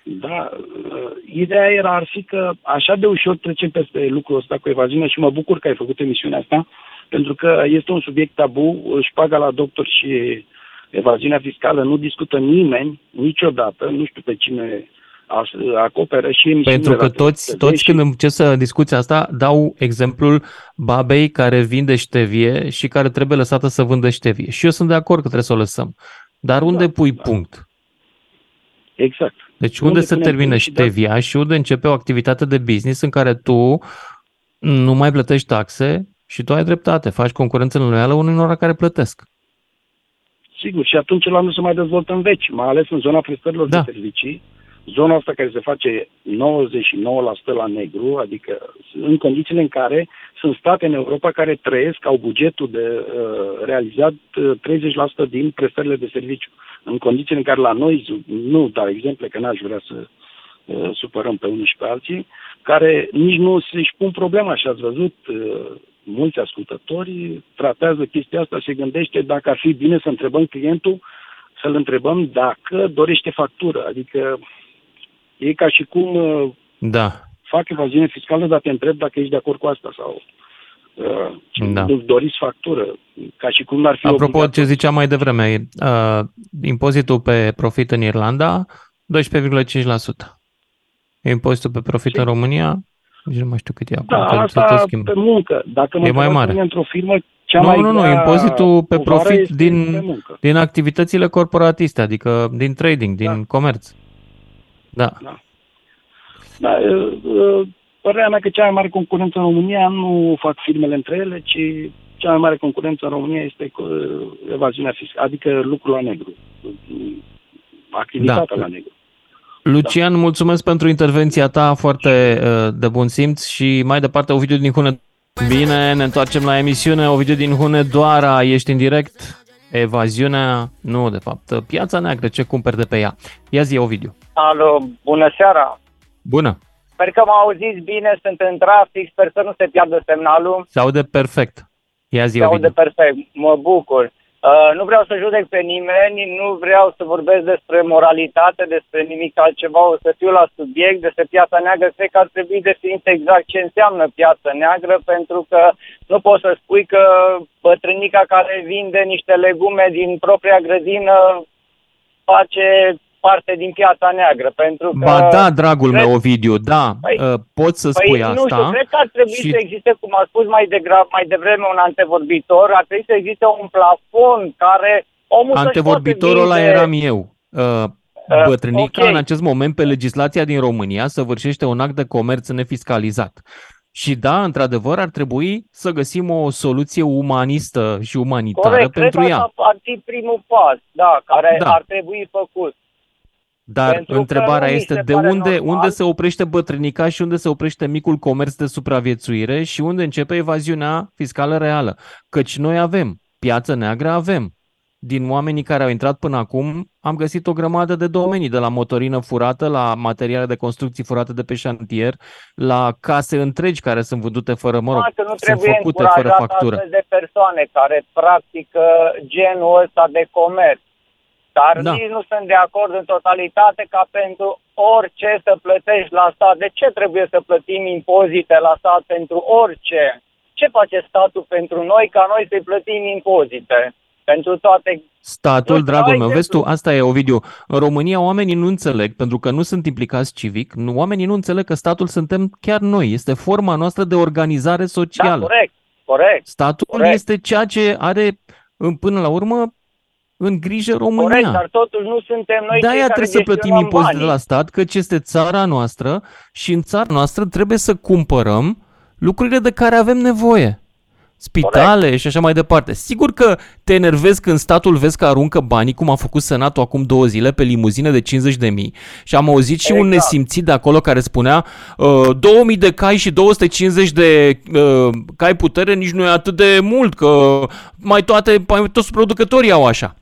O: Da, uh, ideea era ar fi că așa de ușor trecem peste lucrul ăsta cu evaziunea și mă bucur că ai făcut emisiunea asta, pentru că este un subiect tabu, paga la doctor și Evaziunea fiscală nu discută nimeni niciodată, nu știu pe cine as- acoperă și emisiunile
C: Pentru că
O: la
C: toți,
O: TV
C: toți
O: și-
C: când încep să discuți asta, dau exemplul babei care vinde ștevie și care trebuie lăsată să vândă ștevie. Și eu sunt de acord că trebuie să o lăsăm. Dar unde pui punct?
O: Exact.
C: Deci
O: Unde
C: unde se
O: punem
C: termină
O: punct și da-
C: ștevia și unde începe o activitate de business în care tu nu mai plătești taxe și tu ai dreptate, faci concurență loială unor care plătesc.
O: Sigur, și atunci la nu se mai dezvoltă în veci, mai ales în zona prestărilor
C: Da.
O: de servicii, zona asta care se face 99% la negru, adică în condițiile în care sunt state în Europa care trăiesc, au bugetul de uh, realizat uh, 30% din prestările de serviciu. În condițiile în care la noi, nu dau exemple că n-aș vrea să uh, supărăm pe unii și pe alții, care nici nu se-și pun problema și ați văzut uh, mulți ascultători tratează chestia asta, se gândește dacă ar fi bine să întrebăm clientul, să-l întrebăm dacă dorește factură. Adică e ca și cum uh,
C: Da,
O: fac evaziune fiscală, dar te întreb dacă ești de acord cu asta sau uh,
C: Da.
O: nu doriți factură, ca și cum n-ar fi
C: Apropo,
O: obligat.
C: ce ziceam mai devreme, uh, impozitul pe profit în Irlanda, 12,5%. Impozitul pe profit în România, nici nu mai știu cât e acum,
O: Da,
C: că se
O: asta
C: tot schimbă.
O: pe muncă. Dacă mă
C: E mai
O: întrebați
C: mare.
O: pe mine într-o firmă, cea
C: Nu,
O: mai
C: nu, nu,
O: grea
C: impozitul pe
O: povară
C: profit
O: este pe
C: din,
O: muncă.
C: din activitățile corporatiste, adică din trading, din comerț. Da.
O: Da, uh, uh, părerea mea că cea mai mare concurență în România nu fac firmele între ele, ci cea mai mare concurență în România este uh, evaziunea fiscală, adică lucrul la negru, uh, activitatea
C: Da.
O: la negru.
C: Lucian, mulțumesc pentru intervenția ta foarte uh, de bun simț și mai departe Ovidiu din Hune. Bine, ne întoarcem la emisiune. Ovidiu din Hunedoara, ești în direct. Evaziunea, nu, de fapt, piața neagră, ce cumperi de pe ea. Ia zi, Ovidiu.
P: Alo, bună seara!
C: Bună.
P: Sper că m-au auzit bine, sunt în trafic, sper să nu se piardă semnalul.
C: Se aude perfect. Ia zi,
P: Se aude
C: Ovidiu.
P: perfect, mă bucur. Uh, nu vreau să judec pe nimeni, nu vreau să vorbesc despre moralitate, despre nimic altceva, o să fiu la subiect, despre piața neagră. Cred că ar trebui definit exact ce înseamnă piața neagră, pentru că nu poți să spui că bătrânica care vinde niște legume din propria grădină face parte din piața neagră, pentru că...
C: Ba da, dragul
P: cred-
C: meu, Ovidiu, da, uh, poți să spui
P: păi,
C: asta.
P: nu știu, cred că ar trebui
C: și-
P: să existe, cum a spus mai, degrab, mai devreme un antevorbitor, ar trebui să existe un plafon care omul să-și
C: Antevorbitorul
P: poate
C: ăla
P: vinde...
C: eram eu. Uh, Bătrânica
P: ok.
C: în acest moment pe legislația din România săvârșește un act de comerț nefiscalizat. Și da, într-adevăr, ar trebui să găsim o soluție umanistă și umanitară
P: Corect,
C: pentru
P: cred că
C: ea.
P: asta ar fi primul pas, da, care
C: Da.
P: ar trebui făcut.
C: Dar
P: pentru că
C: întrebarea
P: nu mi
C: este
P: se
C: de
P: pare
C: unde,
P: normal.
C: unde se oprește bătrânica și unde se oprește micul comerț de supraviețuire și unde începe evaziunea fiscală reală. Căci noi avem, piață neagră avem. Din oamenii care au intrat până acum, am găsit o grămadă de domenii, de la motorină furată, la materiale de construcții furate de pe șantier, la case întregi care sunt vândute fără, mă rog,
P: că nu
C: sunt
P: trebuie
C: făcute fără
P: încurajat
C: factură.
P: astfel de persoane care practică genul ăsta de comerț. Dar
C: Da.
P: nici nu sunt de acord în totalitate ca pentru orice să plătești la stat. De ce trebuie să plătim impozite la stat pentru orice? Ce face statul pentru noi ca noi să-i plătim impozite? Pentru toate
C: Statul,
P: Nu,
C: dragul
P: ai
C: meu,
P: de-
C: vezi tu, asta e, Ovidiu. În România oamenii nu înțeleg, pentru că nu sunt implicați civic, nu, oamenii nu înțeleg că statul suntem chiar noi. Este forma noastră de organizare
P: Da,
C: socială.
P: corect, corect.
C: Statul
P: corect.
C: este ceea ce are, în- până la urmă, în grijă România.
P: Corect, dar totuși nu suntem noi
C: de
P: cei
C: aia
P: care
C: trebuie să plătim
P: gestionăm
C: impozite de
P: banii.
C: la stat, căci este țara noastră și în țara noastră trebuie să cumpărăm lucrurile de care avem nevoie. Spitale Corect. și așa mai departe. Sigur că te enervezi când statul vezi că aruncă banii, cum a făcut Senatul acum două zile, pe limuzine de 50 de mii. Și am auzit și un
P: Exact.
C: nesimțit de acolo care spunea uh, 2000 de cai și 250 de uh, cai putere nici nu e atât de mult, că mai toate, mai toți producătorii au așa.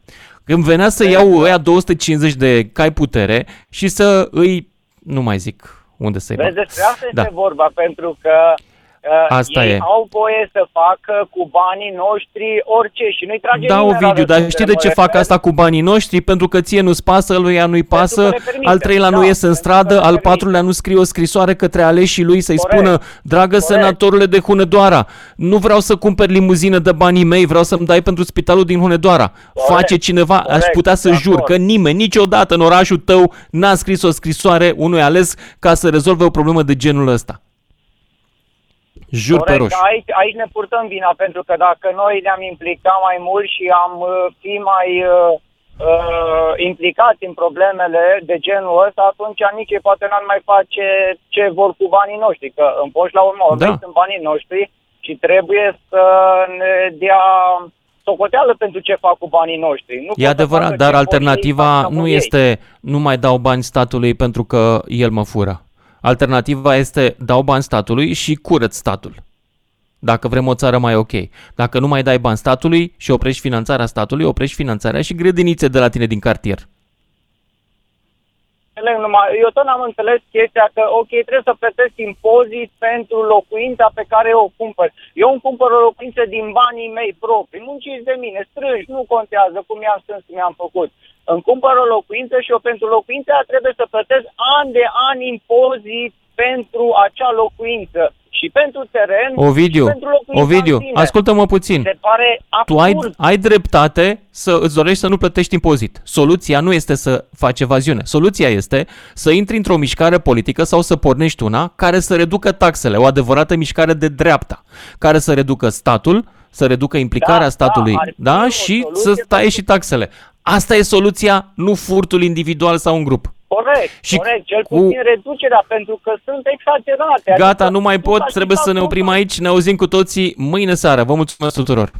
C: Când venea să iau ăia 250 de cai putere și să îi, nu mai zic unde să-i
P: Vezi,
C: bag.
P: despre asta este
C: Da.
P: vorba, pentru că Uh,
C: Asta
P: ei
C: e.
P: au voie să facă cu banii noștri orice și nu-i trage
C: Da,
P: nimeni la
C: Ovidiu, dar
P: răspundere,
C: știi de
P: mă
C: ce
P: refer.
C: fac asta cu banii noștri? Pentru că ție nu-ți pasă, lui ea nu-i pasă,
P: le permite,
C: al treilea nu
P: da,
C: iese în stradă, al patrulea nu scrie o scrisoare către aleșii lui să-i
P: Corect,
C: spună, dragă senatorule de Hunedoara, nu vreau să cumperi limuzină de banii mei, vreau să-mi dai pentru spitalul din Hunedoara. Face cineva, aș
P: corect,
C: putea să
P: de
C: jur
P: acord.
C: că nimeni niciodată în orașul tău n-a scris o scrisoare unui ales ca să rezolve o problemă de genul ăsta. Jur pe
P: Corect,
C: roșu.
P: dar aici, aici ne purtăm vina, pentru că dacă noi ne-am implicat mai mult și am uh, fi mai uh, uh, implicați în problemele de genul ăsta, atunci nici ei poate n-ar mai face ce vor cu banii noștri, că în poș la urmă
C: Da.
P: da. sunt banii noștri și trebuie să ne dea socoteală pentru ce fac cu banii noștri. Nu pot
C: E
P: să
C: adevărat,
P: facă
C: dar
P: ce pot ei,
C: alternativa
P: fac
C: nu
P: ei.
C: este nu mai dau bani statului pentru că el mă fură. Alternativa este dau bani statului și curăț statul. Dacă vrem o țară mai ok. Dacă nu mai dai bani statului și oprești finanțarea statului, oprești finanțarea și grădinițe de la tine din cartier.
P: înțeleg numai, eu tot n-am înțeles chestia că, ok, trebuie să plătesc impozit pentru locuința pe care o cumpăr. Eu îmi cumpăr o locuință din banii mei proprii, munciți de mine, strângi, nu contează cum i-am strâns, cum i-am făcut. Îmi cumpăr o locuință și eu pentru locuința aia trebuie să plătesc an de an impozit pentru acea locuință și pentru teren
C: Ovidiu,
P: și pentru locuința
C: Ovidiu,
P: în sine.
C: ascultă-mă puțin.
P: Se pare
C: Tu ai,
P: absurd.
C: ai dreptate să îți dorești să nu plătești impozit. Soluția nu este să faci evaziune. Soluția este să intri într-o mișcare politică sau să pornești una care să reducă taxele, o adevărată mișcare de dreapta, care să reducă statul, să reducă implicarea
P: Da,
C: statului,
P: da, ar fi
C: da,
P: o
C: și
P: soluție
C: să taie și taxele. Asta e soluția, nu furtul individual sau un grup.
P: Corect,
C: Și
P: corect, cel
C: cu-
P: puțin reducerea, pentru că sunt exagerate.
C: Gata,
P: Adică
C: nu mai
P: tu
C: pot,
P: aș
C: trebuie
P: fi
C: să ne
P: dat
C: oprim aici, ne auzim cu toții mâine seară. Vă mulțumesc tuturor!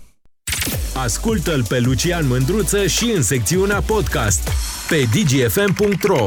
B: Ascultă-l pe Lucian Mândruță și în secțiunea podcast pe dgfm.ro